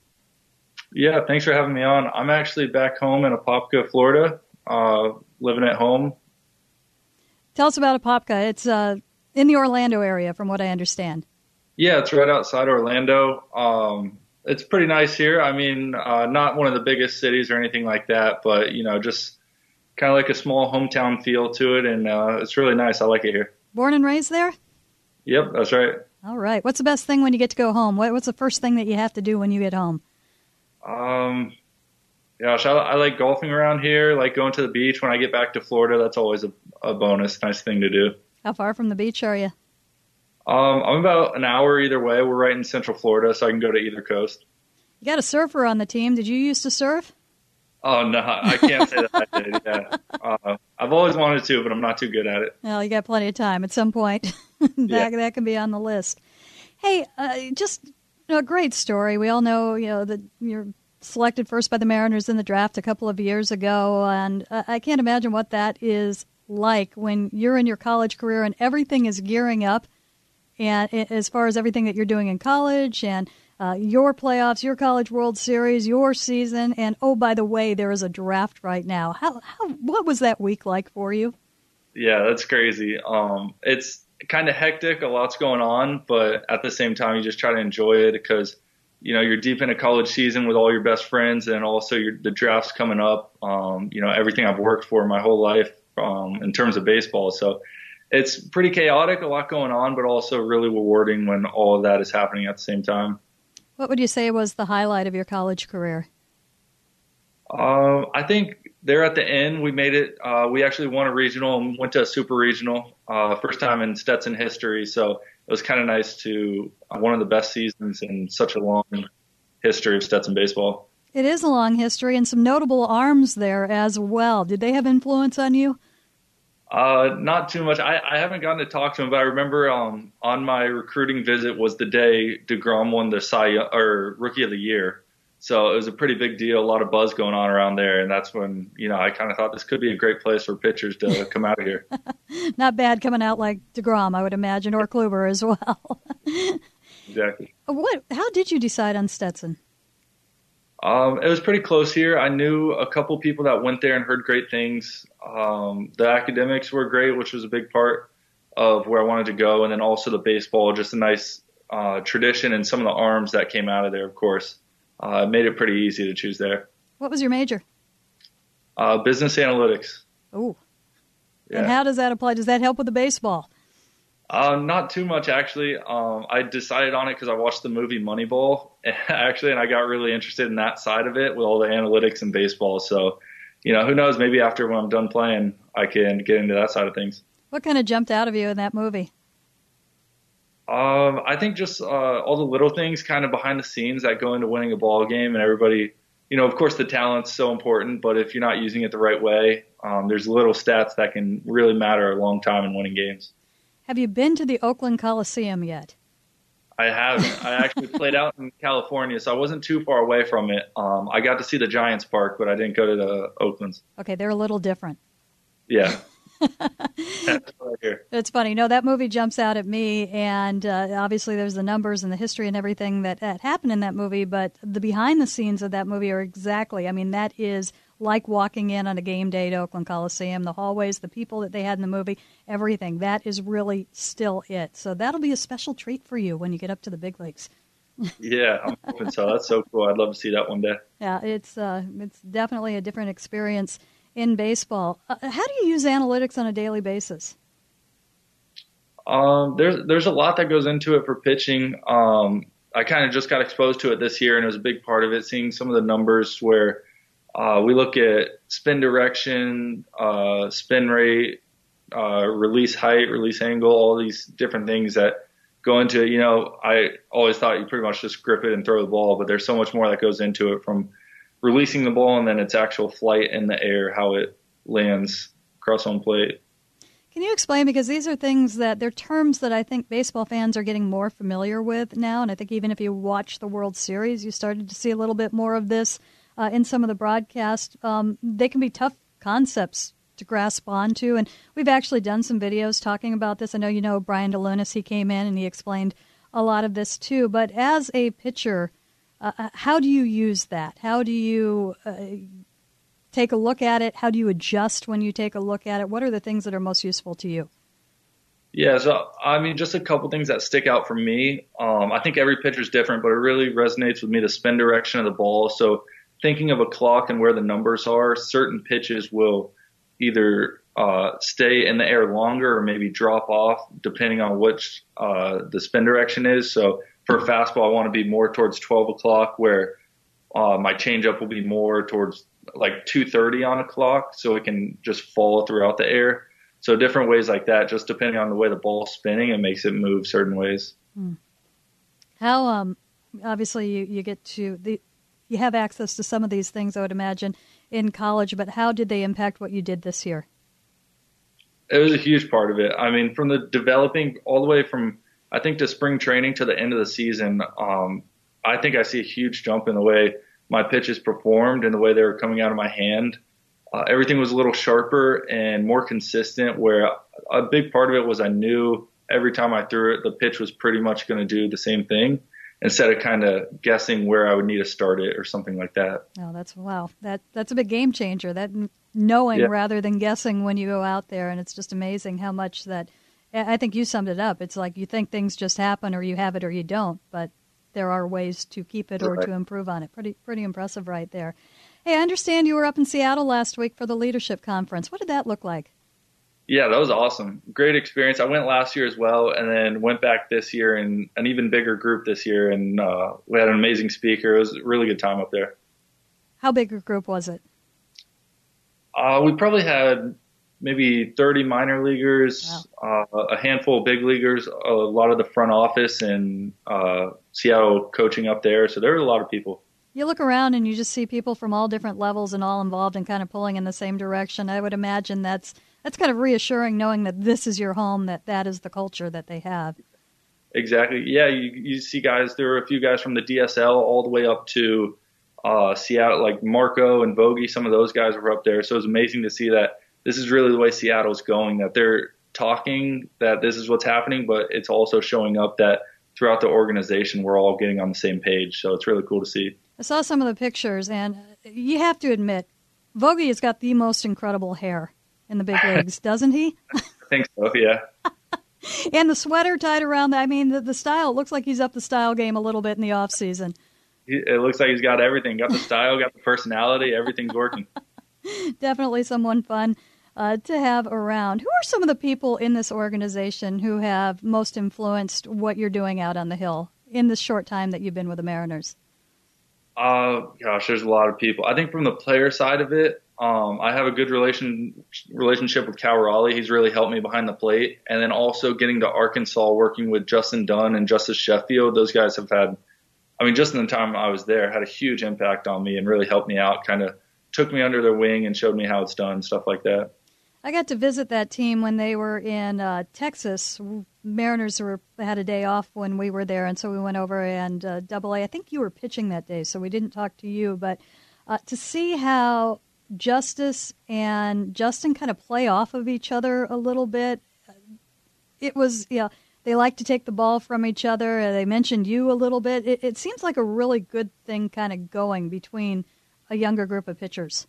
Yeah, thanks for having me on. I'm actually back home in Apopka, Florida, uh, living at home. Tell us about Apopka. It's uh, in the Orlando area, from what I understand. Yeah, it's right outside Orlando. Um, it's pretty nice here. I mean, uh, not one of the biggest cities or anything like that, but you know, just kind of like a small hometown feel to it, and uh, it's really nice. I like it here. Born and raised there. Yep, that's right. All right. What's the best thing when you get to go home? What, what's the first thing that you have to do when you get home? Um, gosh, I, I like golfing around here. Like going to the beach when I get back to Florida. That's always a, a bonus. Nice thing to do. How far from the beach are you? Um, I'm about an hour either way. We're right in Central Florida, so I can go to either coast. You got a surfer on the team. Did you used to surf? Oh no, I can't say that I did. Yeah, uh, I've always wanted to, but I'm not too good at it. Well, you got plenty of time. At some point, that yeah. that can be on the list. Hey, uh, just a great story. We all know, you know, that you're selected first by the Mariners in the draft a couple of years ago, and I can't imagine what that is like when you're in your college career and everything is gearing up, and as far as everything that you're doing in college and uh, your playoffs, your College World Series, your season, and oh, by the way, there is a draft right now. How, how what was that week like for you? Yeah, that's crazy. Um, it's kind of hectic. A lot's going on, but at the same time, you just try to enjoy it because you know you're deep in a college season with all your best friends, and also the draft's coming up. Um, you know everything I've worked for my whole life um, in terms of baseball, so it's pretty chaotic, a lot going on, but also really rewarding when all of that is happening at the same time. What would you say was the highlight of your college career? Um, I think there at the end we made it. Uh, we actually won a regional and went to a super regional, uh, first time in Stetson history. So it was kind of nice to uh, one of the best seasons in such a long history of Stetson baseball. It is a long history and some notable arms there as well. Did they have influence on you? Uh, not too much. I, I haven't gotten to talk to him, but I remember um, on my recruiting visit was the day deGrom won the Cy or Rookie of the Year. So it was a pretty big deal, a lot of buzz going on around there, and that's when you know I kind of thought this could be a great place for pitchers to come out of here. Not bad coming out like deGrom, I would imagine, or Kluber as well. exactly. What? How did you decide on Stetson? Um, it was pretty close here. I knew a couple people that went there and heard great things. Um, the academics were great, which was a big part of where I wanted to go, and then also the baseball, just a nice uh, tradition, and some of the arms that came out of there, of course, uh, made it pretty easy to choose there. What was your major? Uh, business analytics. Ooh. Yeah. And how does that apply? Does that help with the baseball? Uh, not too much actually. Um, I decided on it because I watched the movie Moneyball actually, and I got really interested in that side of it with all the analytics and baseball. So, you know, who knows? Maybe after when I'm done playing, I can get into that side of things. What kind of jumped out of you in that movie? Um, I think just uh, all the little things, kind of behind the scenes, that go into winning a ball game, and everybody. You know, of course, the talent's so important, but if you're not using it the right way, um, there's little stats that can really matter a long time in winning games. Have you been to the Oakland Coliseum yet? I haven't. I actually played out in California, so I wasn't too far away from it. Um, I got to see the Giants Park, but I didn't go to the Oakland's. Okay, they're a little different. Yeah. it's funny. No, that movie jumps out at me, and uh, obviously there's the numbers and the history and everything that, that happened in that movie, but the behind the scenes of that movie are exactly. I mean, that is like walking in on a game day to Oakland Coliseum, the hallways, the people that they had in the movie, everything. That is really still it. So that'll be a special treat for you when you get up to the big leagues. yeah, I'm hoping so. That's so cool. I'd love to see that one day. Yeah, it's uh, it's definitely a different experience in baseball. Uh, how do you use analytics on a daily basis? Um, there's there's a lot that goes into it for pitching. Um, I kind of just got exposed to it this year, and it was a big part of it. Seeing some of the numbers where uh, we look at spin direction, uh, spin rate, uh, release height, release angle, all these different things that go into it. You know, I always thought you pretty much just grip it and throw the ball, but there's so much more that goes into it from releasing the ball and then its actual flight in the air, how it lands across home plate. Can you explain because these are things that they're terms that I think baseball fans are getting more familiar with now, and I think even if you watch the World Series, you started to see a little bit more of this uh, in some of the broadcast. Um, they can be tough concepts to grasp onto, and we've actually done some videos talking about this. I know you know Brian DeLunas. He came in and he explained a lot of this too. But as a pitcher, uh, uh, how do you use that? How do you uh, take a look at it? How do you adjust when you take a look at it? What are the things that are most useful to you? Yeah, so I mean, just a couple things that stick out for me. Um, I think every pitcher is different, but it really resonates with me the spin direction of the ball. So thinking of a clock and where the numbers are, certain pitches will either uh, stay in the air longer or maybe drop off depending on which uh, the spin direction is. So for a fastball, I want to be more towards 12 o'clock, where uh, my changeup will be more towards like 2:30 on a clock, so it can just fall throughout the air. So different ways like that, just depending on the way the ball's spinning, it makes it move certain ways. Hmm. How um, obviously you, you get to the you have access to some of these things, I would imagine, in college. But how did they impact what you did this year? It was a huge part of it. I mean, from the developing all the way from I think to spring training to the end of the season, um, I think I see a huge jump in the way my pitches performed and the way they were coming out of my hand. Uh, everything was a little sharper and more consistent. Where a big part of it was I knew every time I threw it, the pitch was pretty much going to do the same thing instead of kind of guessing where I would need to start it or something like that. Oh, that's wow. That that's a big game changer. That knowing yeah. rather than guessing when you go out there, and it's just amazing how much that. I think you summed it up. It's like you think things just happen, or you have it, or you don't. But there are ways to keep it or right. to improve on it. Pretty pretty impressive, right there. Hey, I understand you were up in Seattle last week for the leadership conference. What did that look like? Yeah, that was awesome. Great experience. I went last year as well, and then went back this year in an even bigger group this year, and uh, we had an amazing speaker. It was a really good time up there. How big a group was it? Uh, we probably had maybe 30 minor leaguers, wow. uh, a handful of big leaguers, a lot of the front office, and uh, Seattle coaching up there. So there were a lot of people. You look around and you just see people from all different levels and all involved and kind of pulling in the same direction. I would imagine that's that's kind of reassuring knowing that this is your home, that that is the culture that they have. Exactly. Yeah, you, you see guys. There were a few guys from the DSL all the way up to uh, Seattle, like Marco and Vogie. Some of those guys were up there. So it was amazing to see that this is really the way Seattle's going. That they're talking that this is what's happening, but it's also showing up that throughout the organization, we're all getting on the same page. So it's really cool to see. I saw some of the pictures, and you have to admit, Vogie has got the most incredible hair in the big leagues, doesn't he? I think so, yeah. and the sweater tied around. I mean, the, the style looks like he's up the style game a little bit in the off season. It looks like he's got everything. Got the style, got the personality. Everything's working. Definitely someone fun uh, to have around. Who are some of the people in this organization who have most influenced what you're doing out on the hill in the short time that you've been with the Mariners? Uh, gosh, there's a lot of people. I think from the player side of it, um, I have a good relation relationship with Cal Raleigh. He's really helped me behind the plate, and then also getting to Arkansas, working with Justin Dunn and Justice Sheffield. Those guys have had, I mean, just in the time I was there, had a huge impact on me and really helped me out. Kind of took me under their wing and showed me how it's done, stuff like that. I got to visit that team when they were in uh, Texas. Mariners were had a day off when we were there, and so we went over and uh, Double A. I think you were pitching that day, so we didn't talk to you. But uh, to see how Justice and Justin kind of play off of each other a little bit, it was yeah. They like to take the ball from each other. Uh, they mentioned you a little bit. It, it seems like a really good thing kind of going between a younger group of pitchers.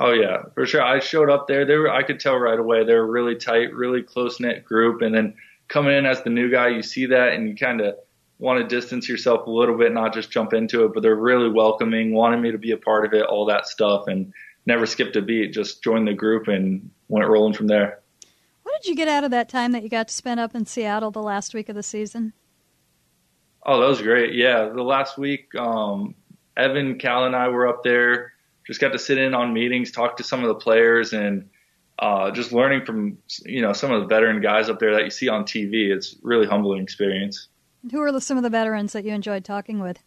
Oh yeah, for sure. I showed up there. They were, I could tell right away they were really tight, really close knit group. And then coming in as the new guy, you see that and you kind of want to distance yourself a little bit, not just jump into it. But they're really welcoming, wanting me to be a part of it, all that stuff, and never skipped a beat. Just joined the group and went rolling from there. What did you get out of that time that you got to spend up in Seattle the last week of the season? Oh, that was great. Yeah, the last week, um, Evan, Cal, and I were up there just got to sit in on meetings, talk to some of the players, and uh, just learning from you know some of the veteran guys up there that you see on TV. It's really humbling experience. Who are some of the veterans that you enjoyed talking with?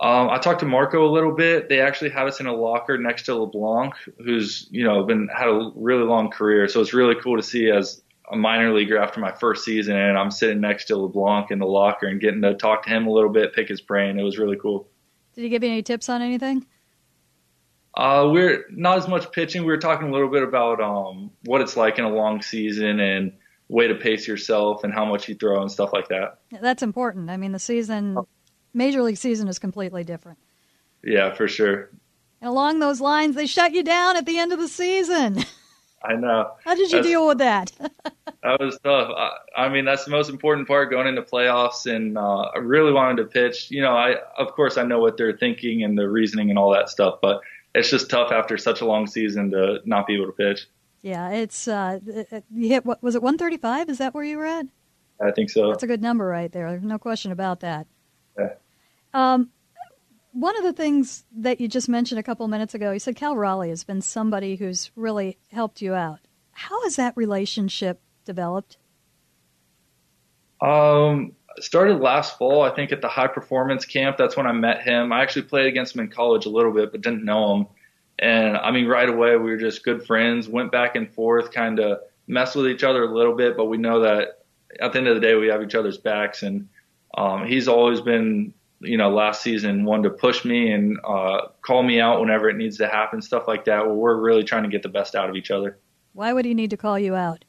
Um, I talked to Marco a little bit. They actually have us in a locker next to LeBlanc, who's you know been had a really long career. So it's really cool to see as a minor leaguer after my first season, and I'm sitting next to LeBlanc in the locker and getting to talk to him a little bit, pick his brain. It was really cool. Did he give you any tips on anything? Uh, we're not as much pitching. We were talking a little bit about um, what it's like in a long season and way to pace yourself and how much you throw and stuff like that. That's important. I mean, the season, major league season, is completely different. Yeah, for sure. And along those lines, they shut you down at the end of the season. I know. How did you that's, deal with that? that was tough. I, I, mean, that's the most important part going into playoffs, and uh, I really wanted to pitch. You know, I of course I know what they're thinking and the reasoning and all that stuff, but it's just tough after such a long season to not be able to pitch. Yeah, it's uh, you hit what was it 135? Is that where you were at? I think so. That's a good number right there. There's no question about that. Yeah. Um, one of the things that you just mentioned a couple minutes ago, you said Cal Raleigh has been somebody who's really helped you out. How has that relationship developed? Um, started last fall, I think, at the high performance camp. That's when I met him. I actually played against him in college a little bit, but didn't know him. And I mean, right away, we were just good friends, went back and forth, kind of messed with each other a little bit, but we know that at the end of the day, we have each other's backs. And um, he's always been, you know, last season one to push me and uh, call me out whenever it needs to happen, stuff like that, where we're really trying to get the best out of each other. Why would he need to call you out?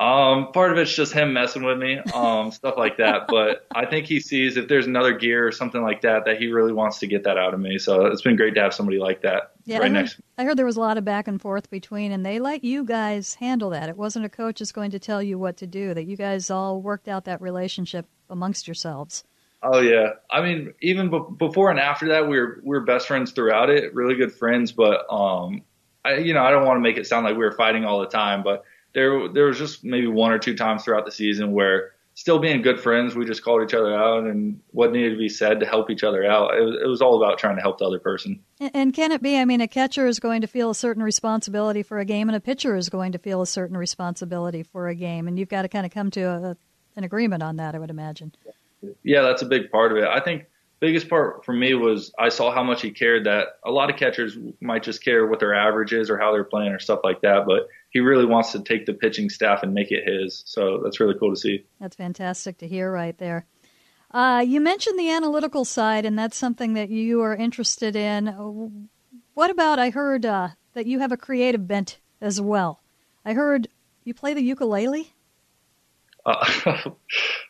Um, part of it's just him messing with me, um, stuff like that. But I think he sees if there's another gear or something like that that he really wants to get that out of me. So it's been great to have somebody like that yeah, right I heard, next. I heard there was a lot of back and forth between, and they let you guys handle that. It wasn't a coach is going to tell you what to do. That you guys all worked out that relationship amongst yourselves. Oh yeah, I mean, even b- before and after that, we were we were best friends throughout it, really good friends. But um, I you know I don't want to make it sound like we were fighting all the time, but there there was just maybe one or two times throughout the season where still being good friends, we just called each other out and what needed to be said to help each other out. It was, it was all about trying to help the other person. And can it be? I mean, a catcher is going to feel a certain responsibility for a game, and a pitcher is going to feel a certain responsibility for a game, and you've got to kind of come to a, an agreement on that. I would imagine. Yeah, that's a big part of it. I think biggest part for me was I saw how much he cared that a lot of catchers might just care what their average is or how they're playing or stuff like that, but he really wants to take the pitching staff and make it his. So that's really cool to see. That's fantastic to hear right there. Uh, you mentioned the analytical side, and that's something that you are interested in. What about? I heard uh, that you have a creative bent as well. I heard you play the ukulele. Uh,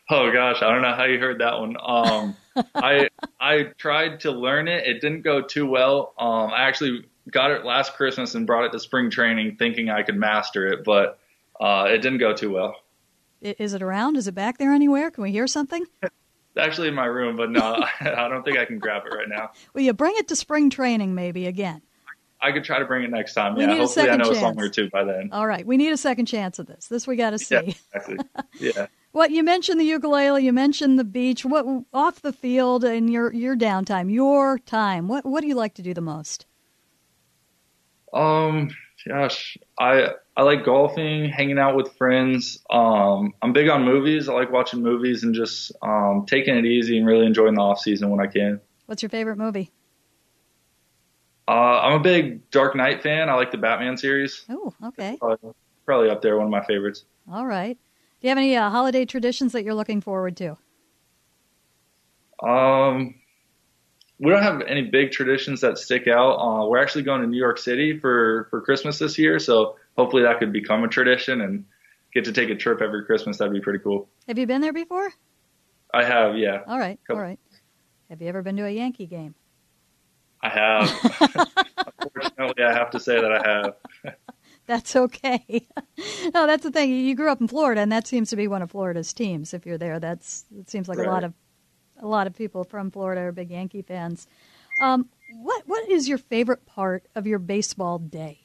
oh gosh, I don't know how you heard that one. Um, I I tried to learn it. It didn't go too well. Um, I actually got it last Christmas and brought it to spring training, thinking I could master it, but uh, it didn't go too well. Is it around? Is it back there anywhere? Can we hear something? It's actually in my room, but no, I don't think I can grab it right now. Well, you bring it to spring training maybe again. I could try to bring it next time. We yeah, need a hopefully I know a chance. song or two by then. All right, we need a second chance at this. This we got to see. Yeah, exactly. Yeah. What you mentioned the ukulele, you mentioned the beach. What off the field and your your downtime, your time. What what do you like to do the most? Um, gosh, I I like golfing, hanging out with friends. Um, I'm big on movies. I like watching movies and just um, taking it easy and really enjoying the off season when I can. What's your favorite movie? Uh, I'm a big Dark Knight fan. I like the Batman series. Oh, okay. Probably, probably up there, one of my favorites. All right. Do you have any uh, holiday traditions that you're looking forward to? Um, we don't have any big traditions that stick out. Uh, we're actually going to New York City for for Christmas this year, so hopefully that could become a tradition and get to take a trip every Christmas. That'd be pretty cool. Have you been there before? I have, yeah, All right. All right. Have you ever been to a Yankee game? I have. Unfortunately, I have to say that I have. That's okay. no, that's the thing. You grew up in Florida, and that seems to be one of Florida's teams. If you're there, that's it seems like a lot of a lot of people from Florida are big Yankee fans. Um, what what is your favorite part of your baseball day?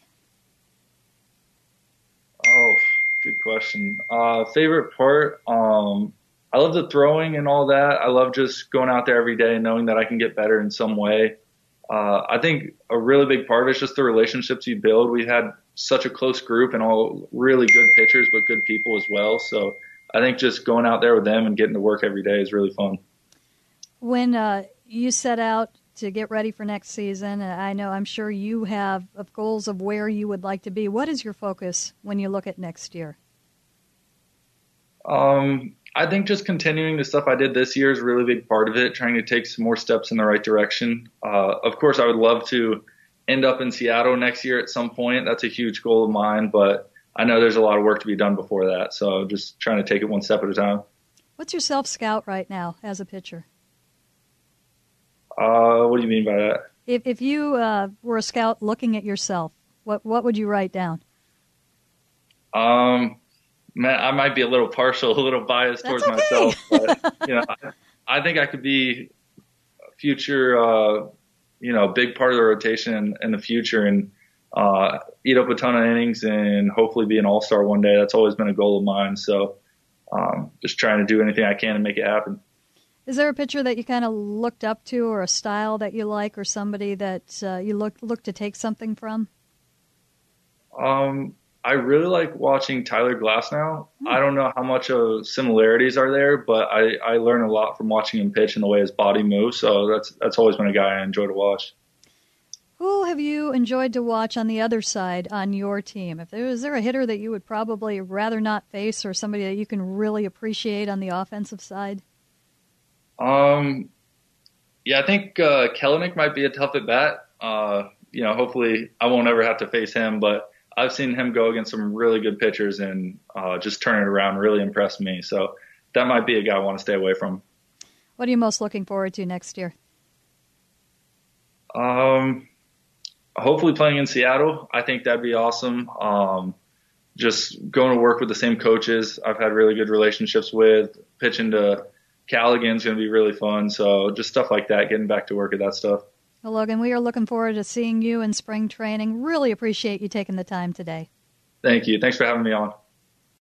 Oh, good question. Uh, favorite part? Um, I love the throwing and all that. I love just going out there every day and knowing that I can get better in some way. Uh, I think a really big part of it is just the relationships you build. We've had such a close group and all really good pitchers, but good people as well. So I think just going out there with them and getting to work every day is really fun. When uh, you set out to get ready for next season, I know I'm sure you have goals of where you would like to be. What is your focus when you look at next year? Um, I think just continuing the stuff I did this year is a really big part of it, trying to take some more steps in the right direction. Uh, of course, I would love to end up in Seattle next year at some point. That's a huge goal of mine, but I know there's a lot of work to be done before that. So just trying to take it one step at a time. What's your self scout right now as a pitcher? Uh, what do you mean by that? If if you uh, were a scout looking at yourself, what what would you write down? Um, man, I might be a little partial, a little biased That's towards okay. myself, but you know, I, I think I could be a future, uh, you know, big part of the rotation in, in the future and uh, eat up a ton of innings and hopefully be an all star one day. That's always been a goal of mine. So, um, just trying to do anything I can to make it happen. Is there a pitcher that you kind of looked up to, or a style that you like, or somebody that uh, you look look to take something from? Um, I really like watching Tyler Glasnow. I don't know how much of similarities are there, but I, I learn a lot from watching him pitch and the way his body moves. So that's that's always been a guy I enjoy to watch. Who have you enjoyed to watch on the other side on your team? If there is there a hitter that you would probably rather not face, or somebody that you can really appreciate on the offensive side? Um, yeah, I think uh, Kelenic might be a tough at bat. Uh, you know, hopefully I won't ever have to face him, but I've seen him go against some really good pitchers and uh, just turn it around. Really impressed me. So that might be a guy I want to stay away from. What are you most looking forward to next year? Um, hopefully playing in Seattle. I think that'd be awesome. Um, just going to work with the same coaches I've had really good relationships with. Pitching to Cal Raleigh's going to be really fun. So just stuff like that, getting back to work at that stuff. Well, Logan, we are looking forward to seeing you in spring training. Really appreciate you taking the time today. Thank you. Thanks for having me on.